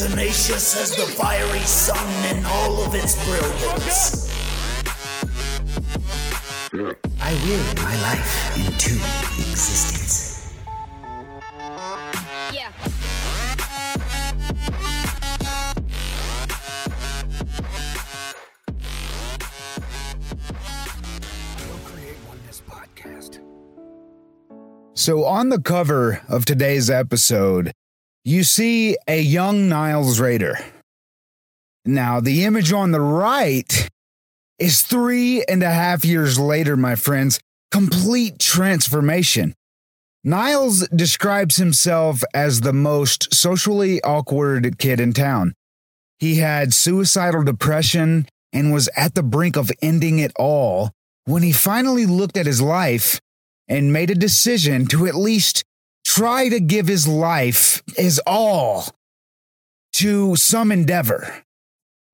tenacious as the fiery sun in all of its brilliance. I will my life into existence. Yeah. So, on the cover of today's episode, you see a young Niles Raether. Now, the image on the right is three and a half years later, my friends. Complete transformation. Niles describes himself as the most socially awkward kid in town. He had suicidal depression and was at the brink of ending it all when he finally looked at his life and made a decision to at least try to give his life his all to some endeavor.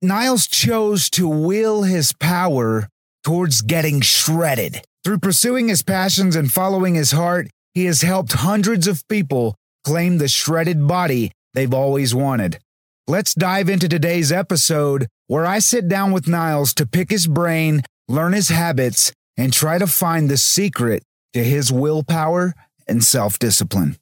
Niles chose to will his power towards getting shredded. Through pursuing his passions and following his heart, he has helped hundreds of people claim the shredded body they've always wanted. Let's dive into today's episode where I sit down with Niles to pick his brain, learn his habits, and try to find the secret to his willpower and self discipline.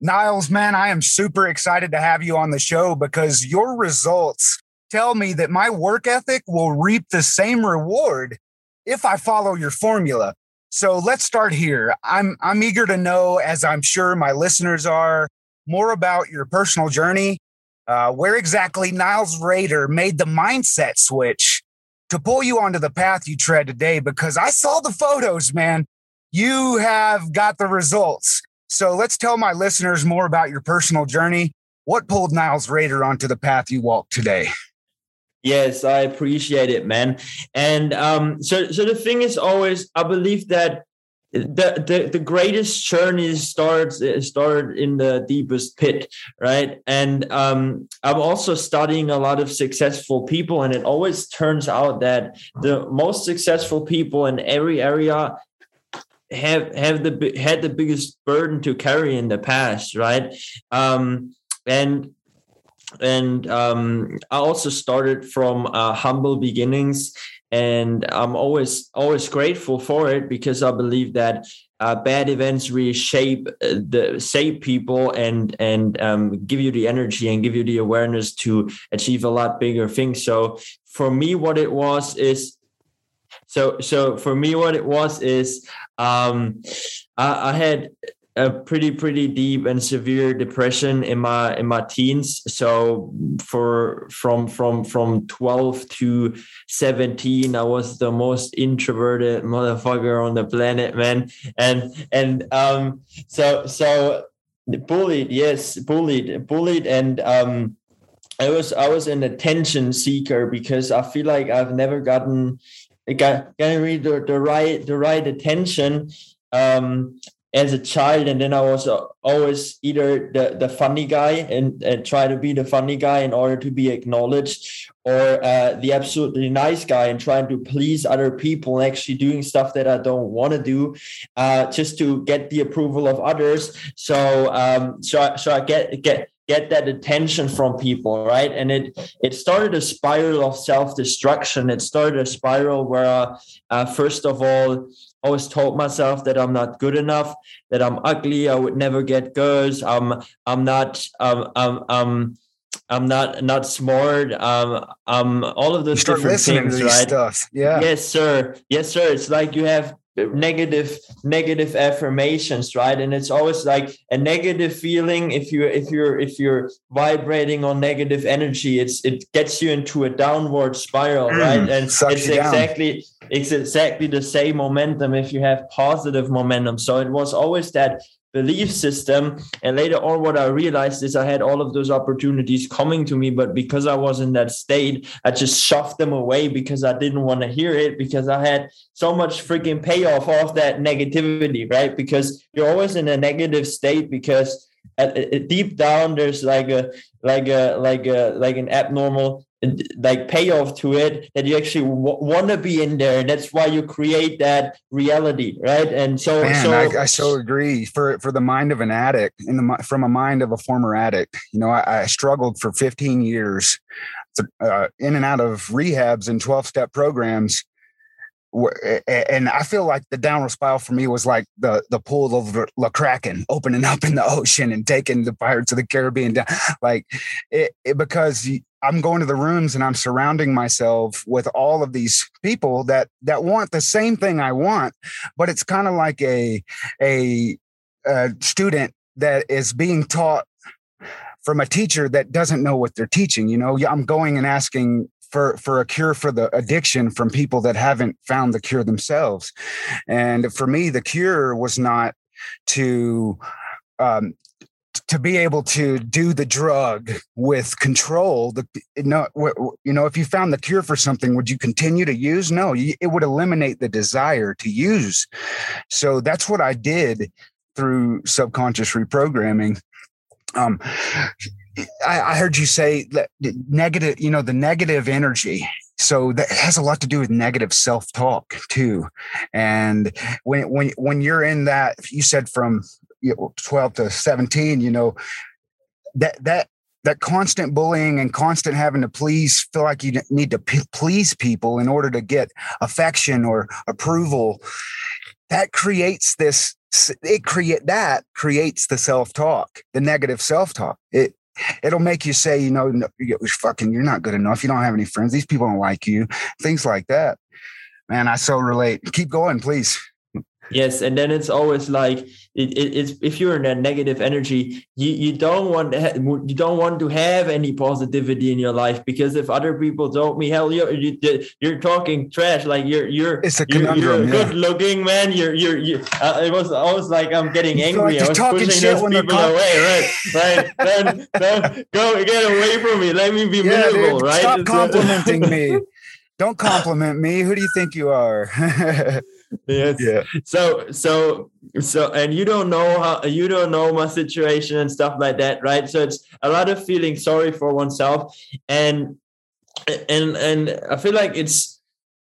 Niles, man, I am super excited to have you on the show because your results tell me that my work ethic will reap the same reward if I follow your formula. So let's start here. I'm I'm eager to know, as I'm sure my listeners are, more about your personal journey. Uh, where exactly Niles Raether made the mindset switch to pull you onto the path you tread today? Because I saw the photos, man. You have got the results. So let's tell my listeners more about your personal journey. What pulled Niles Raether onto the path you walk today? Yes, I appreciate it, man. And um, so, so the thing is always, I believe that the the, the greatest journey starts start in the deepest pit, right? And um, I'm also studying a lot of successful people, and it always turns out that the most successful people in every area have have the had the biggest burden to carry in the past, right? Um, and and um, I also started from uh, humble beginnings, and I'm always always grateful for it because I believe that uh, bad events really shape uh, the shape people and and um, give you the energy and give you the awareness to achieve a lot bigger things. So for me, what it was is so so for me, what it was is um, I, I had a pretty pretty deep and severe depression in my in my teens. So for from from from 12 to 17 i was the most introverted motherfucker on the planet man. And and um so so bullied yes bullied bullied. And um i was i was an attention seeker because i feel like i've never gotten got getting the, the right the right attention um, as a child. And then i was uh, always either the, the funny guy and, and try to be the funny guy in order to be acknowledged or uh, the absolutely nice guy and trying to please other people and actually doing stuff that i don't want to do uh, just to get the approval of others. So um, so, so i get get get that attention from people right and it it started a spiral of self-destruction it started a spiral where uh, first of all I always told myself that I'm not good enough, that I'm ugly, I would never get girls, I'm I'm not um um um I'm not not smart. Um, um, all of those different things, right? Stuff. Yeah. Yes, sir. Yes, sir. It's like you have negative negative affirmations right? And it's always like a negative feeling. If you if you're if you're vibrating on negative energy it's it gets you into a downward spiral mm, right? And it's exactly it's exactly the same momentum if you have positive momentum. So it was always that belief system. And later on, what I realized is I had all of those opportunities coming to me, but because I was in that state, I just shoved them away because I didn't want to hear it because I had so much freaking payoff off that negativity, right? Because you're always in a negative state because at, at deep down there's like a like a like a like an abnormal like payoff to it that you actually w- want to be in there. And that's why you create that reality right? And so Man, so I, I so agree. For for the mind of an addict in the from a mind of a former addict you know i, I struggled for 15 years uh, in and out of rehabs and 12 step programs and I feel like the downward spiral for me was like the the pool of the Kraken opening up in the ocean and taking the Pirates of the Caribbean down, like it, it, because I'm going to the rooms and I'm surrounding myself with all of these people that that want the same thing I want, but it's kind of like a, a a student that is being taught from a teacher that doesn't know what they're teaching. You know, I'm going and asking for for a cure for the addiction from people that haven't found the cure themselves. And for me, the cure was not to um, to be able to do the drug with control the know, you know if you found the cure for something would you continue to use? No it would eliminate the desire to use. So that's what i did through subconscious reprogramming. Um I, I heard you say that negative, you know, the negative energy. So that has a lot to do with negative self-talk too. And when when when you're in that, you said from 12 to 17, you know, that that that constant bullying and constant having to please feel like you need to p- please people in order to get affection or approval that creates this it create that creates the self-talk the negative self-talk it it'll make you say, you know, no, you're fucking, you're not good enough. You don't have any friends. These people don't like you. Things like that. Man, I so relate. Keep going, please. Yes, and then it's always like it, it, it's if you're in that negative energy, you, you don't want to ha- you don't want to have any positivity in your life because if other people told me, hell, you're you, you're talking trash, like you're you're it's a you're, you're a good looking man. You're you're you. Uh, it was always like I'm getting you angry. Like I was pushing those people away. Right, right. then, then go get away from me. Let me be yeah, miserable. Dude, right. Stop complimenting me. Don't compliment me. Who do you think you are? yes. Yeah. So so so and you don't know how you don't know my situation and stuff like that, right? So it's a lot of feeling sorry for oneself and and and I feel like it's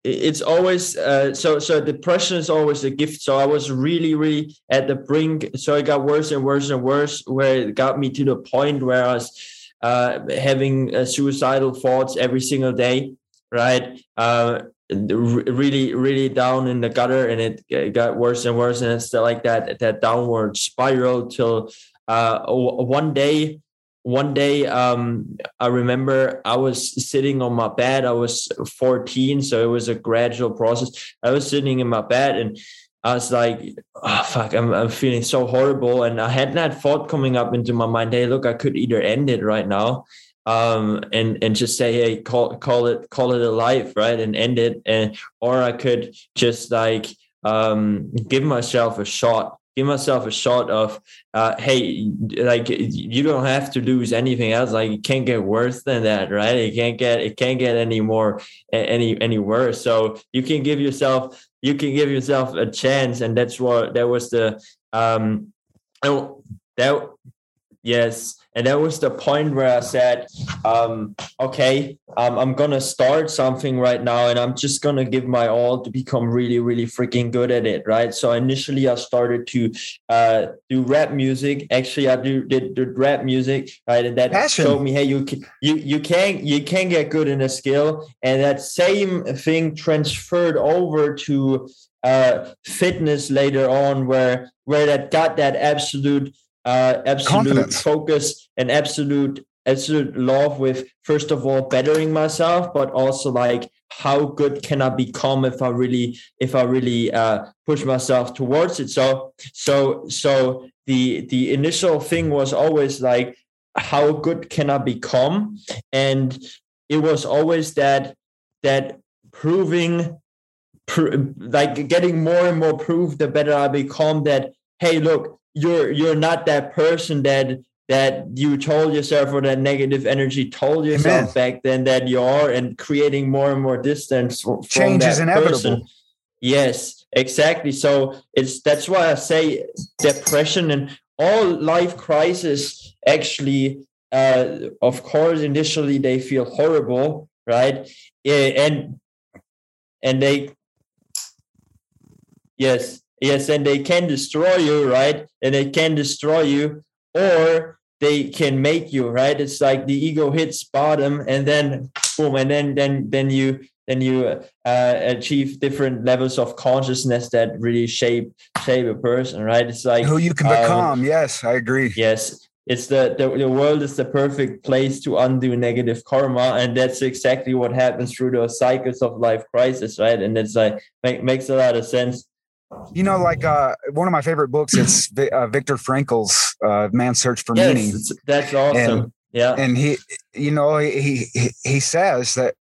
it's always uh, so so depression is always a gift so i was really really at the brink so it got worse and worse and worse where it got me to the point where i was uh, having uh, suicidal thoughts every single day right uh, really really down in the gutter and it got worse and worse and it's like that that downward spiral till uh, one day one day um, i remember i was sitting on my bed i was 14 so it was a gradual process. I was sitting in my bed and i was like oh, fuck I'm, I'm feeling so horrible and i had that thought coming up into my mind hey look i could either end it right now um, and and just say, hey, call call it call it a life, right, and end it, and or I could just like um, give myself a shot, give myself a shot of, uh, hey, like you don't have to lose anything else. Like it can't get worse than that, right? It can't get it can't get any more any any worse. So you can give yourself you can give yourself a chance, and that's what that was the um, oh, that yes and that was the point where I said, um, okay, um, I'm going to start something right now and I'm just going to give my all to become really, really freaking good at it. Right. So initially I started to uh, do rap music. Actually, I do, did, did rap music. Right. And that Passion. showed me, hey, you can, you, you can, you can get good in a skill. And that same thing transferred over to uh, fitness later on where, where that got that absolute uh, absolute Confidence. focus and absolute absolute love with first of all bettering myself but also like how good can i become if i really if i really uh, push myself towards it so so so the the initial thing was always like how good can i become and it was always that that proving pr- like getting more and more proof the better i become that hey look you're you're not that person that that you told yourself or that negative energy told yourself Amen. back then that you are and creating more and more distance from change is inevitable person. yes exactly so it's that's why i say depression and all life crisis actually uh, of course initially they feel horrible right and and they yes yes and they can destroy you right? And they can destroy you or they can make you right? It's like the ego hits bottom and then boom and then then then you then you uh, achieve different levels of consciousness that really shape shape a person right? It's like who you can um, become. Um, yes i agree. Yes it's the, the the world is the perfect place to undo negative karma and that's exactly what happens through those cycles of life crisis right? And it's like make, makes a lot of sense you know like uh, one of my favorite books is uh, viktor frankl's uh, man's search for yes, meaning. that's awesome. And, yeah. and he you know he, he he says that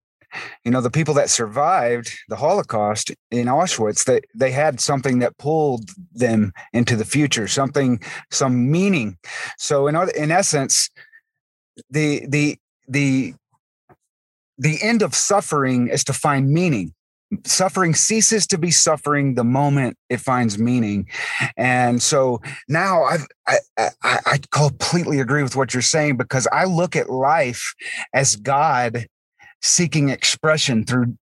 you know the people that survived the holocaust in auschwitz they they had something that pulled them into the future something some meaning. So in other, in essence the the the the end of suffering is to find meaning suffering ceases to be suffering the moment it finds meaning. And so now I've, I, I i completely agree with what you're saying because i look at life as god seeking expression through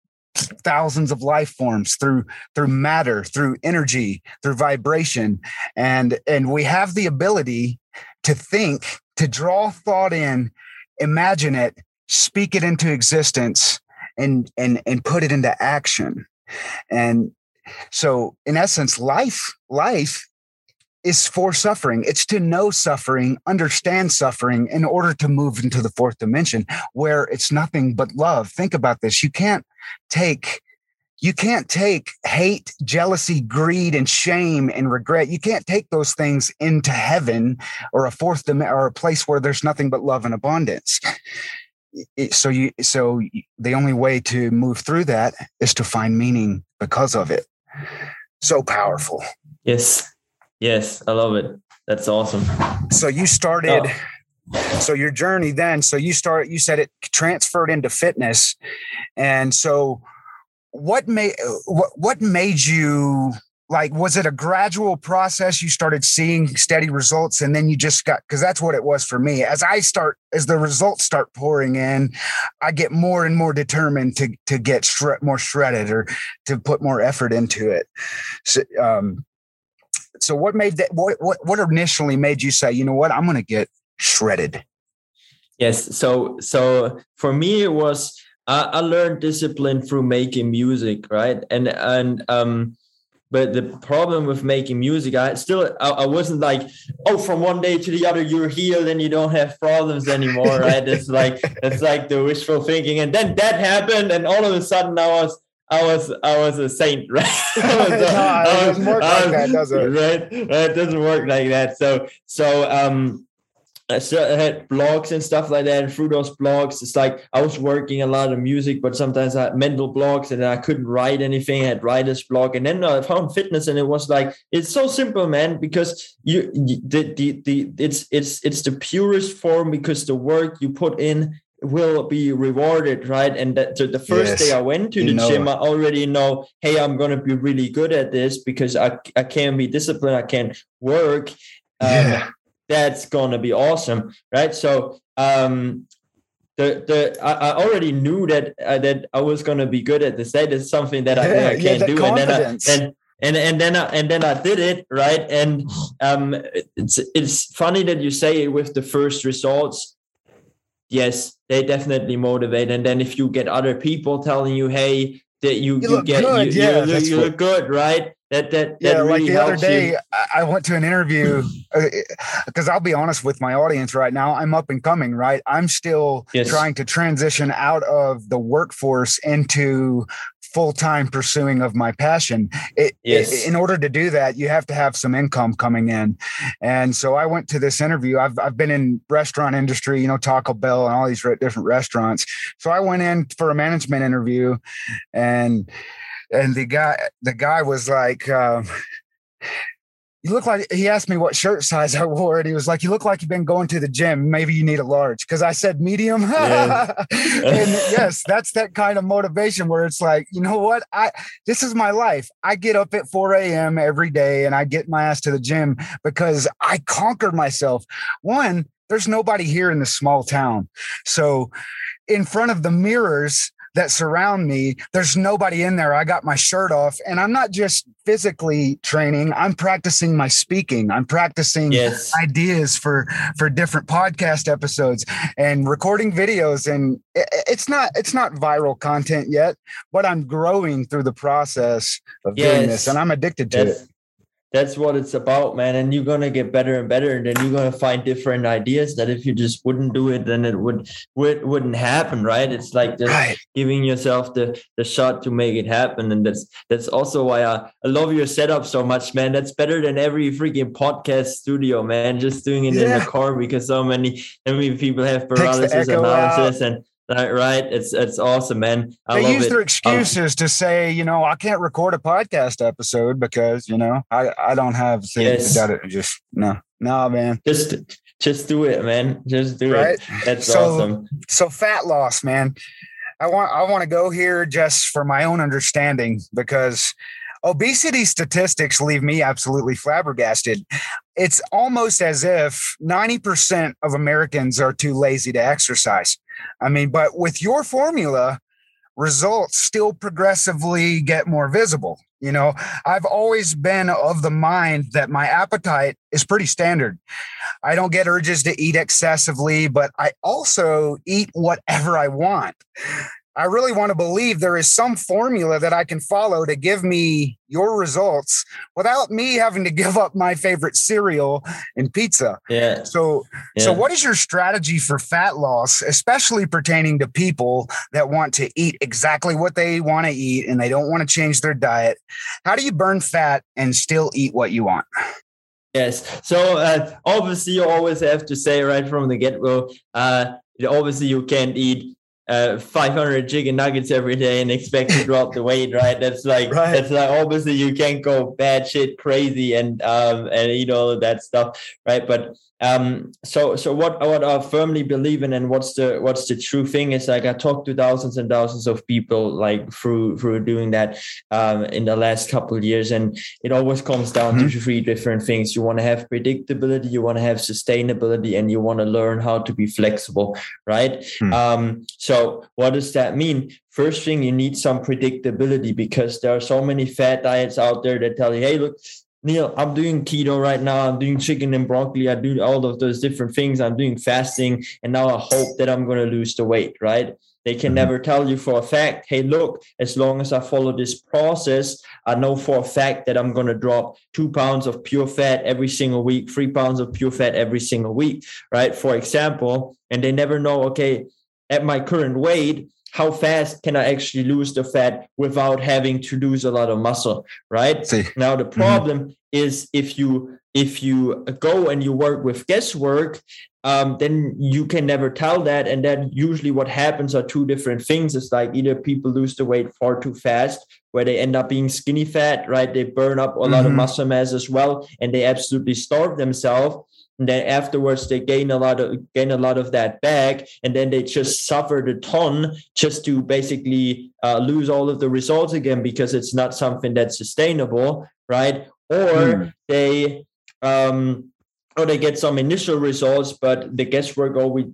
thousands of life forms through through matter through energy through vibration. And and we have the ability to think to draw thought in imagine it speak it into existence and and and put it into action and so in essence life life is for suffering. It's to know suffering, understand suffering in order to move into the fourth dimension where it's nothing but love. Think about this. You can't take you can't take hate, jealousy, greed, and shame and regret. You can't take those things into heaven or a fourth dimension or a place where there's nothing but love and abundance. So you, so the only way to move through that is to find meaning because of it. So powerful. Yes. Yes, I love it. That's awesome. So you started oh. so your journey then so you start you said it transferred into fitness and so what made what, what made you like was it a gradual process? You started seeing steady results and then you just got because that's what it was for me. As i start as the results start pouring in i get more and more determined to to get more shredded or to put more effort into it. So, um, so what made that what what, what initially made you say you know what? I'm going to get shredded yes so so for me it was i learned discipline through making music right? And and um but the problem with making music i still I, I, wasn't like oh from one day to the other you're healed and you don't have problems anymore right it's like it's like the wishful thinking and then that happened and all of a sudden i was I was I was a saint, right? no, it doesn't work like that, does it? Right, right. It doesn't work like that. So so um I had blogs and stuff like that. And through those blogs, it's like I was working a lot of music, but sometimes I had mental blocks and I couldn't write anything. I had writer's block. And then I found fitness and it was like, it's so simple, man, because you, the, the, the, it's, it's, it's the purest form because the work you put in will be rewarded, right? And that so the first yes. day I went to the gym. I already know, hey, I'm going to be really good at this because I, I can be disciplined, I can work. Um, yeah. That's going to be awesome, right? So, um, the the I, I already knew that uh, that I was going to be good at this. That is something that I, yeah, I can yeah, do, and then I, and and and then I, and then I did it right. And um, it's it's funny that you say it with the first results yes, they definitely motivate. And then if you get other people telling you, hey, that you, you, you get good. you, yeah, you, look, you look good, right? That that, that yeah, really like the other day, you. I went to an interview because uh, I'll be honest with my audience right now. I'm up and coming, right? I'm still yes. trying to transition out of the workforce into full time pursuing of my passion. It, yes. It, in order to do that, you have to have some income coming in. And so I went to this interview. I've, I've been in restaurant industry, you know, Taco Bell and all these different restaurants. So I went in for a management interview and, and the guy, the guy was like, um, you look like he asked me what shirt size I wore, and he was like, "You look like you've been going to the gym. Maybe you need a large." Because I said medium. Yeah. and yes, that's that kind of motivation where it's like, you know what? I this is my life. I get up at 4 a.m. every day and I get my ass to the gym because I conquered myself. One, there's nobody here in this small town, so in front of the mirrors that surround me. There's nobody in there. I got my shirt off and I'm not just physically training, I'm practicing my speaking. I'm practicing Yes. ideas for for different podcast episodes and recording videos and it's not it's not viral content yet, but I'm growing through the process of doing this and I'm addicted to it. That's what it's about, man. And you're gonna get better and better, and then you're gonna find different ideas that if you just wouldn't do it, then it would would wouldn't happen, right? It's like just Right. giving yourself the the shot to make it happen, and that's that's also why I, I love your setup so much, man. That's better than every freaking podcast studio, man. Just doing it in the car because so many so many people have paralysis analysis and. Right, right. It's it's awesome, man. I they use it. their oh, excuses to say, you know, I can't record a podcast episode because, you know, I, I don't have the, Yes. the- just no, no, man. Just just do it, man. Just do Right. it. That's So- awesome. So fat loss, man. I want I want to go here just for my own understanding because obesity statistics leave me absolutely flabbergasted. It's almost as if 90% of Americans are too lazy to exercise. I mean, but with your formula, results still progressively get more visible. You know, I've always been of the mind that my appetite is pretty standard. I don't get urges to eat excessively, but I also eat whatever I want. I really want to believe there is some formula that I can follow to give me your results without me having to give up my favorite cereal and pizza. Yeah. So, yeah. so what is your strategy for fat loss, especially pertaining to people that want to eat exactly what they want to eat and they don't want to change their diet? How do you burn fat and still eat what you want? Yes. So uh, obviously, you always have to say right from the get go. Uh, obviously, you can't eat uh, 500 chicken nuggets every day and expect to drop the weight, right? That's like Right. that's like obviously you can't go bad shit crazy and um and eat all of that stuff, right? But um so so what what I firmly believe in and what's the what's the true thing is like I talked to thousands and thousands of people like through through doing that um in the last couple of years and it always comes down to three different things. You want to have predictability, you want to have sustainability, and you want to learn how to be flexible, right? Hmm. Um, so what does that mean? First thing, you need some predictability because there are so many fat diets out there that tell you, hey, look, Neil, I'm doing keto right now. I'm doing chicken and broccoli. I do all of those different things. I'm doing fasting, and now I hope that I'm going to lose the weight, right? They can Mhm. never tell you for a fact, hey, look, as long as I follow this process, I know for a fact that I'm going to drop two pounds of pure fat every single week, three pounds of pure fat every single week, right? For example, and they never know, okay, at my current weight, how fast can I actually lose the fat without having to lose a lot of muscle, right? See, Now the problem is if you if you go and you work with guesswork, um, then you can never tell that. And then usually what happens are two different things. It's like either people lose the weight far too fast, where they end up being skinny fat, right? They burn up a lot of Mhm. muscle mass as well, and they absolutely starve themselves. And then afterwards they gain a lot of gain a lot of that back, and then they just suffered a ton just to basically uh, lose all of the results again because it's not something that's sustainable, right? Or Hmm. they um or they get some initial results but the guesswork only,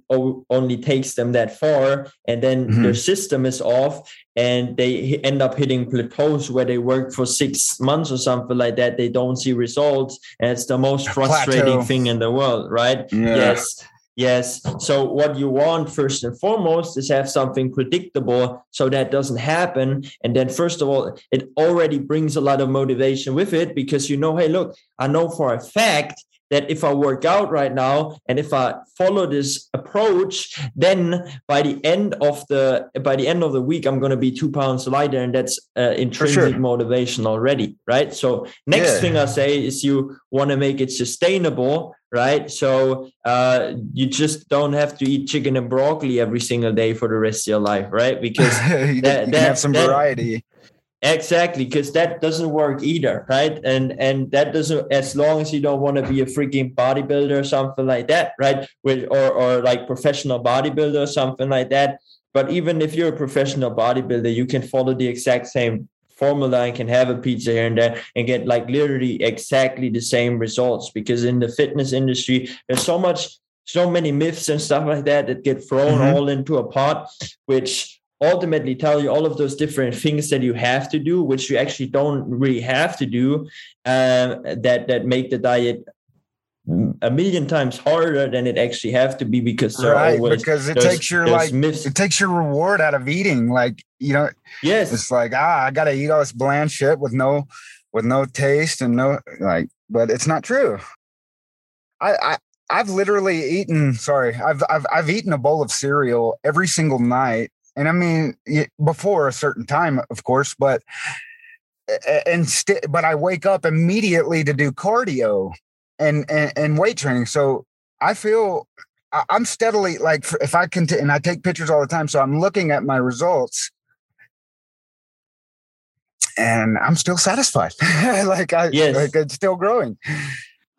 only takes them that far and then Mhm. their system is off and they end up hitting plateaus where they work for six months or something like that they don't see results and it's the most frustrating Plateau. thing in the world right Yeah. yes yes so what you want first and foremost is have something predictable so that doesn't happen and then first of all it already brings a lot of motivation with it because you know hey look i know for a fact that if I work out right now and if I follow this approach, then by the end of the by the end of the week, I'm going to be two pounds lighter, and that's uh, intrinsic sure. motivation already, right? So next Yeah. thing I say is you want to make it sustainable, right? So uh, you just don't have to eat chicken and broccoli every single day for the rest of your life, right? Because you, that- can that- have some that- variety. Exactly, because that doesn't work either, right? And and that doesn't as long as you don't want to be a freaking bodybuilder or something like that, right? With or or like professional bodybuilder or something like that. But even if you're a professional bodybuilder, you can follow the exact same formula and can have a pizza here and there and get like literally exactly the same results because in the fitness industry there's so much so many myths and stuff like that that get thrown mm-hmm. all into a pot which ultimately tell you all of those different things that you have to do, which you actually don't really have to do, um, that that make the diet a million times harder than it actually have to be because right because it takes your like myths. it takes your reward out of eating like you know yes it's like ah i gotta eat all this bland shit with no with no taste and no like but it's not true i i I've literally eaten. Sorry, I've I've I've eaten a bowl of cereal every single night and I mean before a certain time, of course, but and st- but I wake up immediately to do cardio and, and and weight training. So I feel I'm steadily like if I can, t- and I take pictures all the time, so I'm looking at my results, and I'm still satisfied. like I, yes. like it's still growing.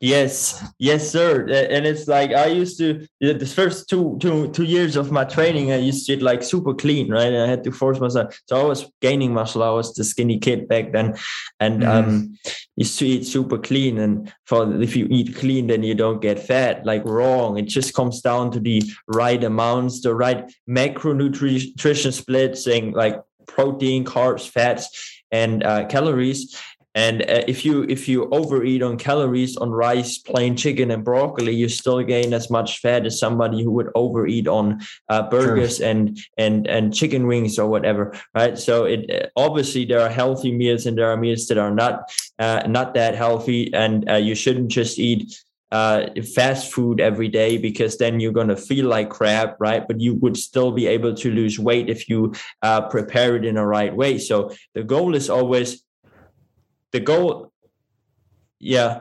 Yes, yes, sir. And it's like I used to the first two two two years of my training, I used to eat like super clean, right? I had to force myself. So I was gaining muscle. I was the skinny kid back then, and mm. um, used to eat super clean. And for if you eat clean, then you don't get fat. Like wrong. It just comes down to the right amounts, the right macronutrition split, saying like protein, carbs, fats, and uh, calories and uh, if you if you overeat on calories on rice, plain chicken, and broccoli, you still gain as much fat as somebody who would overeat on uh, burgers sure. and and and chicken wings or whatever, right? So it uh, obviously there are healthy meals and there are meals that are not uh, not that healthy, and uh, you shouldn't just eat uh, fast food every day because then you're going to feel like crap, right? But you would still be able to lose weight if you uh, prepare it in the right way. So the goal is always the goal yeah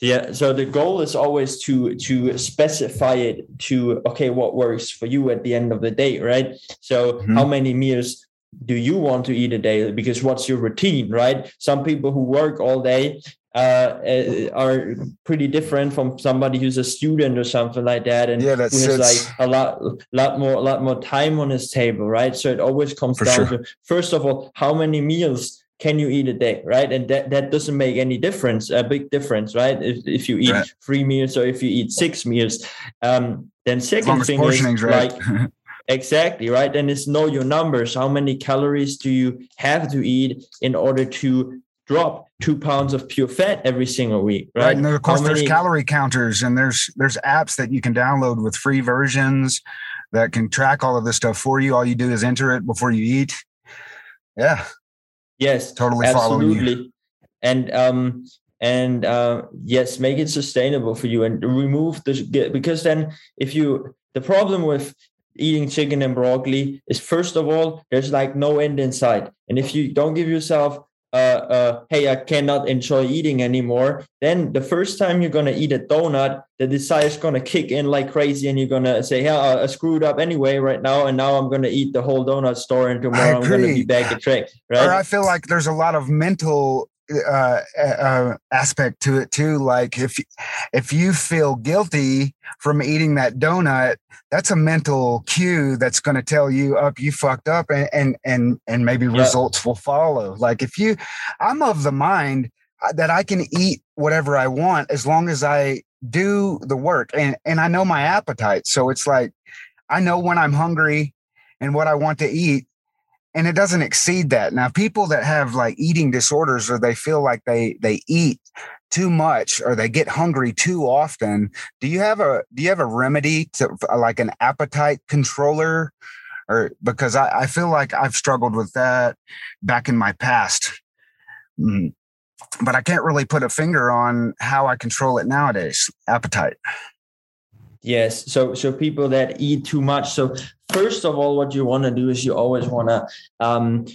yeah. So the goal is always to to specify it to okay what works for you at the end of the day right? So mm-hmm. how many meals do you want to eat a day? Because what's your routine right? Some people who work all day uh, uh are pretty different from somebody who's a student or something like that and yeah, that's, who has like a lot lot more a lot more time on his table right? So it always comes down sure. to first of all how many meals can you eat a day right? And that, that doesn't make any difference a big difference right? If, if you eat right. three meals or if you eat six meals um, then second thing is right. like exactly right? Then it's know your numbers. How many calories do you have to eat in order to drop two pounds of pure fat every single week right, right. and of course many, there's calorie counters and there's there's apps that you can download with free versions that can track all of this stuff for you. All you do is enter it before you eat. Yeah Yes, totally absolutely. And um, and uh, yes, make it sustainable for you and remove the because then if you the problem with eating chicken and broccoli is first of all there's like no end in sight, and if you don't give yourself uh, uh, hey, I cannot enjoy eating anymore, then the first time you're gonna eat a donut, the desire is gonna kick in like crazy, and you're gonna say, "Yeah, I screwed up anyway right now, and now I'm gonna eat the whole donut store, and tomorrow I'm gonna be back at track." Right? Or I feel like there's a lot of mental uh, uh, aspect to it too. Like if if you feel guilty from eating that donut, that's a mental cue that's going to tell you up you fucked up, and and and, and maybe yeah. results will follow. Like if you, I'm of the mind uh, that I can eat whatever I want as long as I do the work, and and I know my appetite. So it's like I know when I'm hungry and what I want to eat and it doesn't exceed that. Now, people that have like eating disorders or they feel like they they eat too much or they get hungry too often, do you have a do you have a remedy to like an appetite controller? Or because I, I feel like I've struggled with that back in my past. Mm. But I can't really put a finger on how I control it nowadays. Appetite. Yes. So so people that eat too much. So first of all, what you want to do is you always want to um,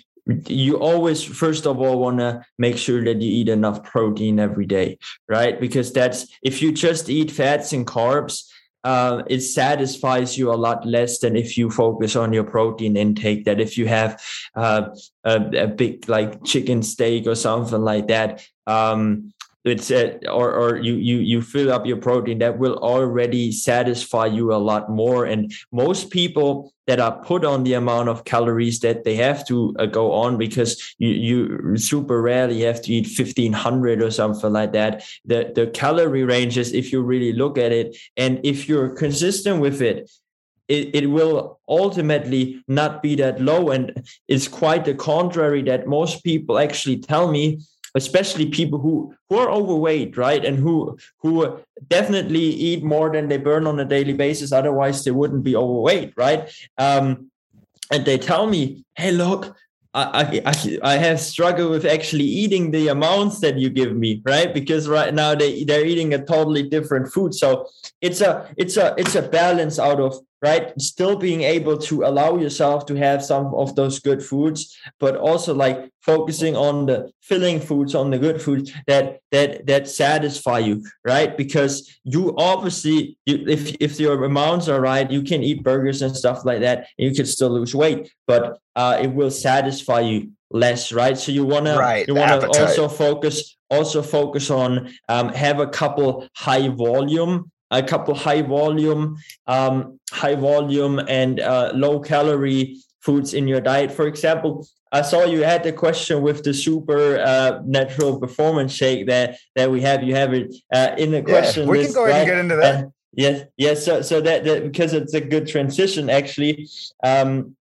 you always first of all want to make sure that you eat enough protein every day right because that's if you just eat fats and carbs uh, it satisfies you a lot less than if you focus on your protein intake. That if you have uh, a, a, big like chicken steak or something like that, um, it's a, or or you you you fill up your protein that will already satisfy you a lot more. And most people that are put on the amount of calories that they have to uh, go on because you you super rarely have to eat 1500 or something like that. The the calorie ranges if you really look at it. And if you're consistent with it it, it will ultimately not be that low. And it's quite the contrary that most people actually tell me especially people who who are overweight right and who who definitely eat more than they burn on a daily basis otherwise they wouldn't be overweight right um, and they tell me hey look I, I, I have struggled with actually eating the amounts that you give me, right? Because right now they they're eating a totally different food. So it's a it's a it's a balance out of right? Still being able to allow yourself to have some of those good foods but also like focusing on the filling foods on the good foods that that that satisfy you right? Because you obviously you, if if your amounts are right you can eat burgers and stuff like that and you can still lose weight but uh, it will satisfy you less right? So you want right, to you want to also focus also focus on um, have a couple high volume a couple high volume, um, high volume and uh, low calorie foods in your diet. For example, I saw you had the question with the super uh, natural performance shake that that we have. You have it uh, in the question. Yeah, we list, can go ahead right? and get into that. Uh, yes, yes. So, so that, that because it's a good transition actually. Um,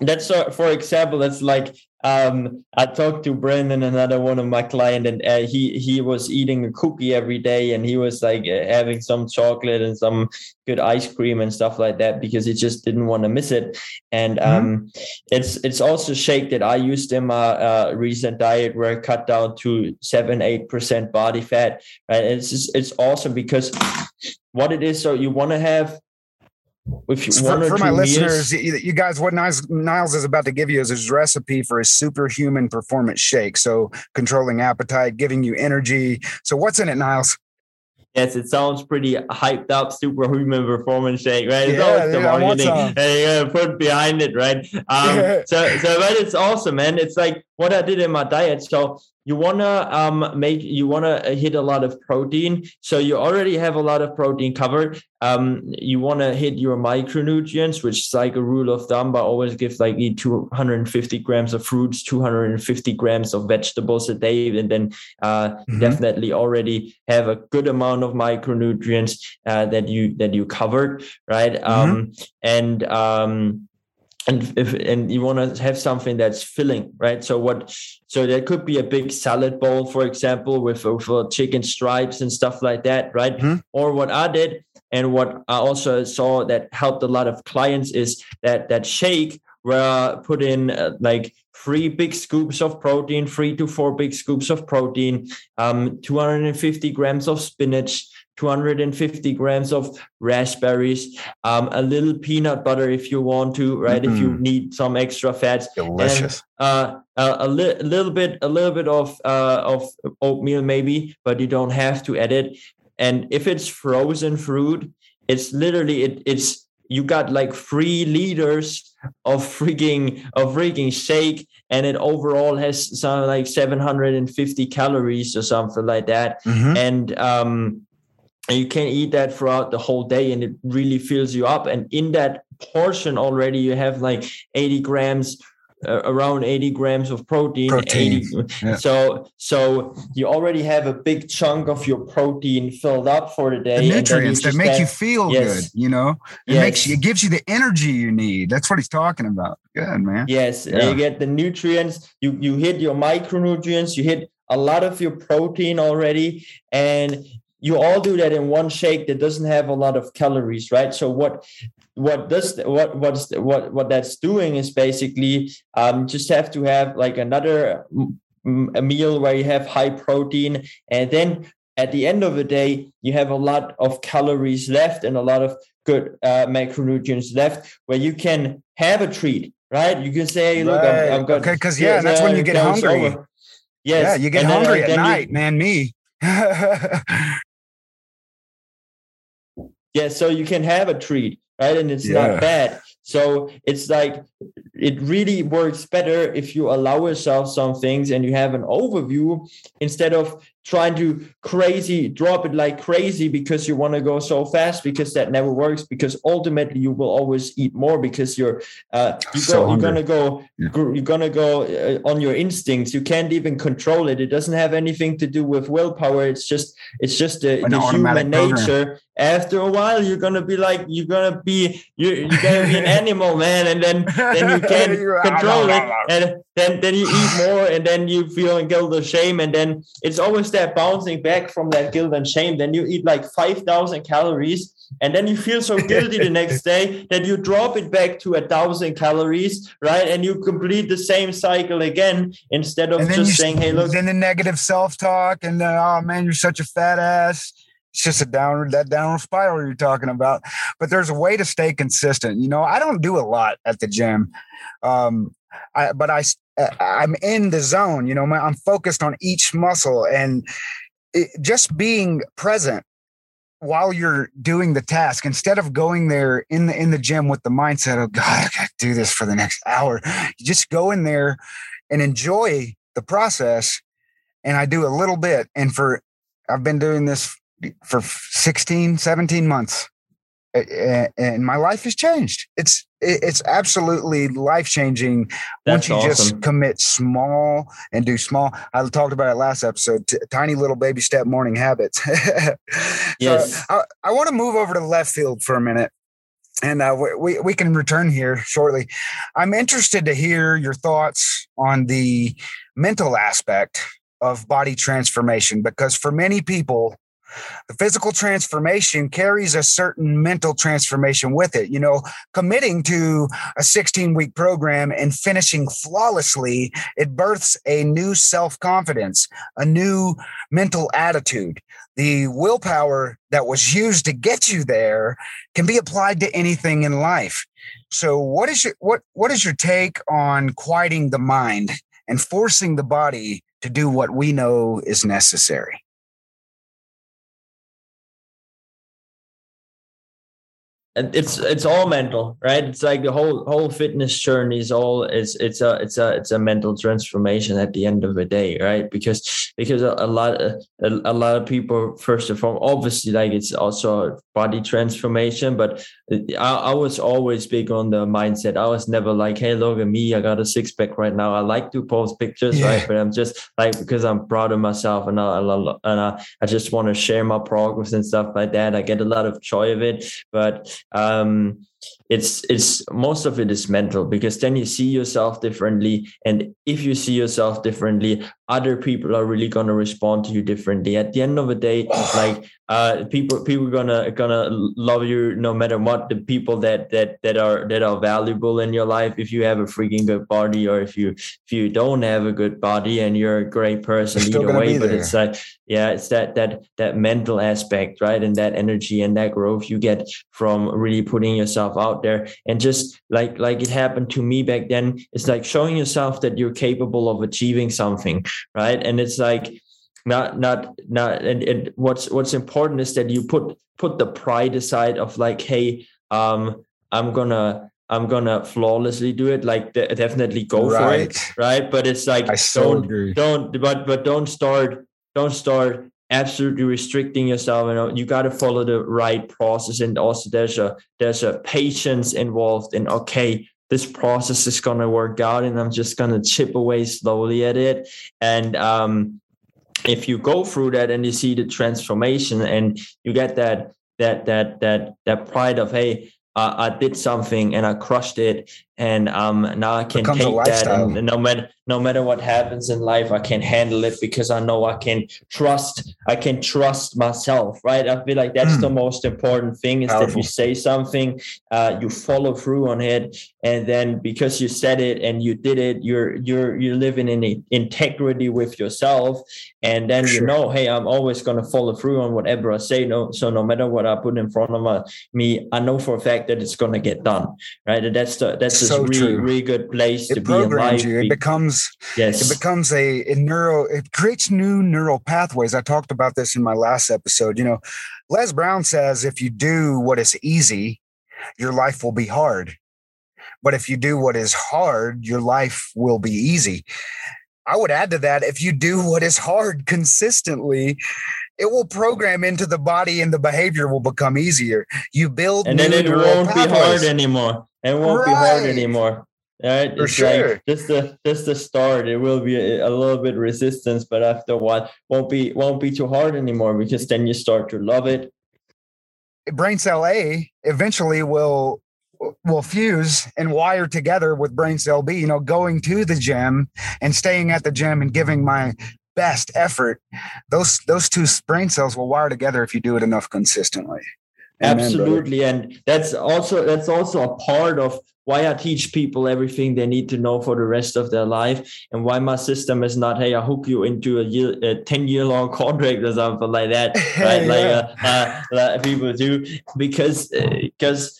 that's uh, for example, that's like um, I talked to Brandon, another one of my client, and uh, he he was eating a cookie every day, and he was like uh, having some chocolate and some good ice cream and stuff like that because he just didn't want to miss it. And mm-hmm. um, it's it's also shake that I used in my uh, recent diet where I cut down to seven eight percent body fat. Right, and it's just, it's awesome because what it is. So you want to have if you for, for my listeners, you, you, guys, what Niles, Niles is about to give you is his recipe for a superhuman performance shake. So controlling appetite, giving you energy. So what's in it, Niles? Yes, it sounds pretty hyped up, superhuman performance shake, right? It's yeah, always the yeah, marketing and you put behind it, right? Um, so, so, but it's awesome, man. It's like what I did in my diet. So you wanna um make you wanna hit a lot of protein. So you already have a lot of protein covered. Um, you wanna hit your micronutrients, which is like a rule of thumb. I always give like eat 250 grams of fruits, 250 grams of vegetables a day, and then uh, mm-hmm. definitely already have a good amount of micronutrients uh, that you that you covered, right? Mm-hmm. Um, and um and if and you want to have something that's filling right so what so there could be a big salad bowl for example with, with chicken stripes and stuff like that right mm-hmm. or what i did and what i also saw that helped a lot of clients is that that shake where I put in uh, like three big scoops of protein, three to four big scoops of protein, um, 250 grams of spinach, 250 grams of raspberries, um, a little peanut butter if you want to, right? Mm-hmm. If you need some extra fats, delicious. And, uh, a, a, li- little bit, a little bit of uh, of oatmeal maybe, but you don't have to add it. And if it's frozen fruit, it's literally it, it's you got like three liters of freaking of freaking shake and it overall has something like 750 calories or something like that mm-hmm. and um and you can eat that throughout the whole day and it really fills you up and in that portion already you have like 80 grams uh, around 80 grams of protein, protein. 80, yeah. so so you already have a big chunk of your protein filled up for the day the nutrients that make you feel yes. good you know it yes. makes you it gives you the energy you need that's what he's talking about good man yes yeah. you get the nutrients you you hit your micronutrients you hit a lot of your protein already and you all do that in one shake that doesn't have a lot of calories right? So what what does what what's what what that's doing is basically um, just have to have like another a meal where you have high protein and then at the end of the day you have a lot of calories left and a lot of good uh, macronutrients left where you can have a treat right? You can say hey, look right. I'm, I'm okay because yeah that's when you get hungry. yes yeah you get and hungry then, at night you, man me yeah so you can have a treat right and it's Yeah. not bad so it's like it really works better if you allow yourself some things and you have an overview instead of trying to crazy drop it like crazy because you want to go so fast because that never works because ultimately you will always eat more because you're uh you So go, you're gonna go Yeah. you're gonna go uh, on your instincts. You can't even control it. It doesn't have anything to do with willpower. It's just it's just the, the automatic human program. nature. After a while you're gonna be like you're gonna be you're, you're gonna be an animal man and then then you can't control it and then then you eat more and then you feel guilt or shame and then it's always that bouncing back from that guilt and shame then you eat like 5000 calories and then you feel so guilty the next day that you drop it back to a thousand calories right and you complete the same cycle again instead of just saying hey look then the negative self-talk and then, oh man, you're such a fat ass. It's just a downward that downward spiral you're talking about. But there's a way to stay consistent. You know, I don't do a lot at the gym, um, I, but I Uh, I'm in the zone. You know, I'm focused on each muscle and it, just being present while you're doing the task instead of going there in the in the gym with the mindset of god i gotta do this for the next hour you just go in there and enjoy the process and i do a little bit and for i've been doing this for 16 17 months and my life has changed. It's it's absolutely life changing once you just commit small and do small. I talked about it last episode t- tiny little baby step morning habits. Yes. so i, I want to move over to left field for a minute and uh, we, we can return here shortly. I'm interested to hear your thoughts on the mental aspect of body transformation because for many people the physical transformation carries a certain mental transformation with it you know committing to a 16 week program and finishing flawlessly it births a new self-confidence a new mental attitude. The willpower that was used to get you there can be applied to anything in life. So what is your what what is your take on quieting the mind and forcing the body to do what we know is necessary it's it's all mental right? It's like the whole whole fitness journey is all it's it's a it's a it's a mental transformation at the end of the day right? Because because a, a lot uh, a, a lot of people first and foremost obviously like it's also a body transformation but I, I was always big on the mindset. I was never like hey look at me i got a six-pack right now. I like to post pictures Yeah. right? But i'm just like because i'm proud of myself and i, I, and I, I just want to share my progress and stuff like that. I get a lot of joy of it but um it's it's most of it is mental because then you see yourself differently. And if you see yourself differently other people are really going to respond to you differently. At the end of the day like uh people people gonna gonna love you no matter what. The people that that that are that are valuable in your life if you have a freaking good body or if you if you don't have a good body and you're a great person either way but it's like yeah it's that that that mental aspect right? And that energy and that growth you get from really putting yourself out there and just like like it happened to me back then it's like showing yourself that you're capable of achieving something right and it's like not not not and, and what's what's important is that you put put the pride aside of like hey um i'm gonna i'm gonna flawlessly do it like de- definitely go for it Right. right but it's like I so don't agree. don't but but don't start don't start absolutely restricting yourself you know you got to follow the right process and also there's a there's a patience involved in okay this process is going to work out and i'm just going to chip away slowly at it. And um if you go through that and you see the transformation and you get that that that that that pride of hey uh, I did something and I crushed it, and um, now I can take that, and no matter no matter what happens in life, I can handle it because I know I can trust. I can trust myself, right? I feel like that's Mm. the most important thing is that you say something, uh, you follow through on it, and then because you said it and you did it, you're you're you're living in integrity with yourself, and then you know, hey, I'm always going to follow through on whatever I say. No, so no matter what I put in front of my, me, I know for a fact that it's going to get done, right? And that's the that's the so really, true. really good place to It be in programs you. It becomes yes. it becomes a, a neuro it creates new neural pathways i talked about this in my last episode you know les brown says if you do what is easy your life will be hard but if you do what is hard your life will be easy i would add to that if you do what is hard consistently it will program into the body and the behavior will become easier you build and then it won't be hard anymore. It won't be hard anymore. Right? For it's sure. like just the just the start. It will be a, a little bit resistance, but after a while, won't be won't be too hard anymore because then you start to love it. brain cell A eventually will will fuse and wire together with brain cell B. You know, going to the gym and staying at the gym and giving my best effort. Those those two brain cells will wire together if you do it enough consistently. Amen, brother. Absolutely, and that's also that's also a part of why I teach people everything they need to know for the rest of their life, and why my system is not hey I hook you into a year a ten year long contract or something like that, right? Like uh, uh, like people do because because.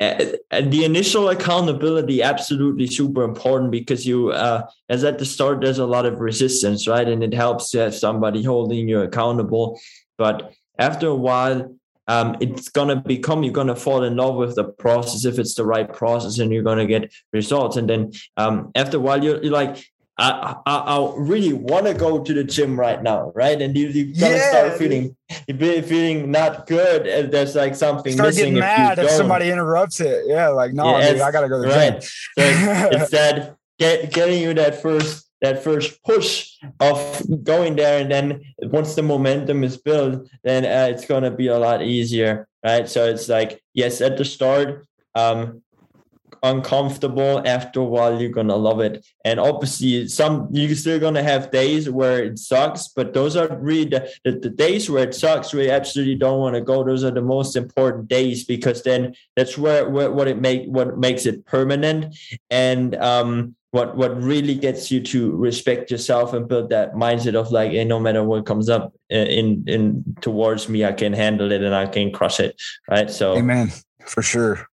Uh, the initial accountability absolutely super important because you uh, as at the start there's a lot of resistance right? And it helps to have somebody holding you accountable. But after a while um, it's gonna become you're gonna fall in love with the process if it's the right process and you're gonna get results. And then um, after a while you're, you're like I, I, I really want to go to the gym right now, right? And you, you're gonna start feeling feeling not good, and there's like something Start missing. getting mad you if somebody interrupts it. Yeah, like no, Yes, dude, I gotta go to the right. gym. So it's that get, getting you that first that first push of going there, and then once the momentum is built, then uh, it's gonna be a lot easier, right? So it's like yes, at the start, um, uncomfortable. After a while, you're gonna love it, and obviously, some you're still gonna have days where it sucks, but those are really the, the, the days where it sucks, where you absolutely don't want to go. Those are the most important days because then that's where, where what it make what makes it permanent and um what what really gets you to respect yourself and build that mindset of like hey, no matter what comes up uh, in in towards me i can handle it and i can crush it right so Amen. For sure.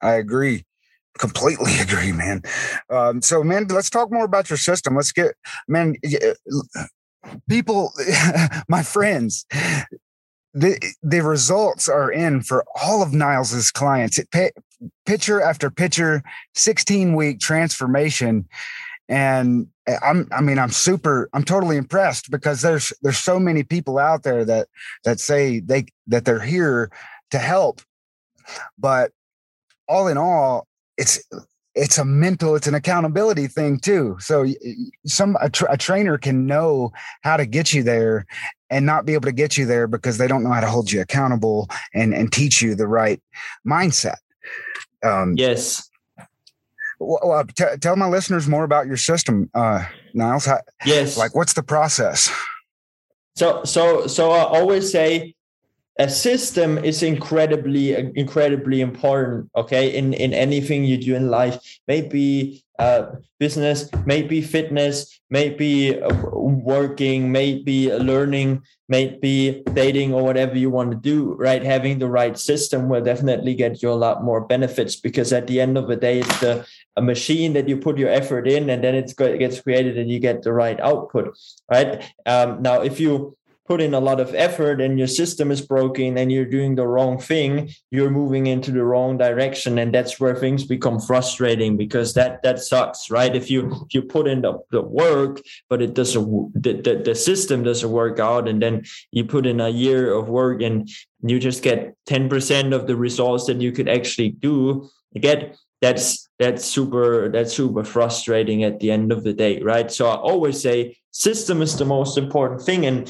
I agree. Completely agree, man. Um, so, man, let's talk more about your system. Let's get, man, people, my friends, the the results are in for all of Nils's clients. It pay, picture after picture, 16 week transformation. And I'm, I mean, I'm super, I'm totally impressed because there's, there's so many people out there that, that say they, that they're here to help but all in all it's it's a mental it's an accountability thing too. So some a, tra- a trainer can know how to get you there and not be able to get you there because they don't know how to hold you accountable and and teach you the right mindset. Um yes. w- w- t- tell my listeners more about your system uh Nils. How, yes. like what's the process? So so so I always say a system is incredibly incredibly important okay in in anything you do in life. Maybe uh business maybe fitness maybe uh, working maybe learning maybe dating or whatever you want to do right? Having the right system will definitely get you a lot more benefits because at the end of the day it's the a machine that you put your effort in and then it gets created and you get the right output right? Um, now if you put in a lot of effort and your system is broken and you're doing the wrong thing you're moving into the wrong direction. And that's where things become frustrating because that that sucks right? If you if you put in the, the work but it doesn't the, the, the system doesn't work out and then you put in a year of work and you just get 10% of the results that you could actually do get that's that's super that's super frustrating at the end of the day right? So i always say system is the most important thing and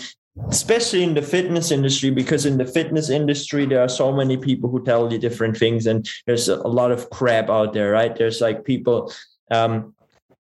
especially in the fitness industry because in the fitness industry there are so many people who tell you different things and there's a lot of crap out there right? There's like people um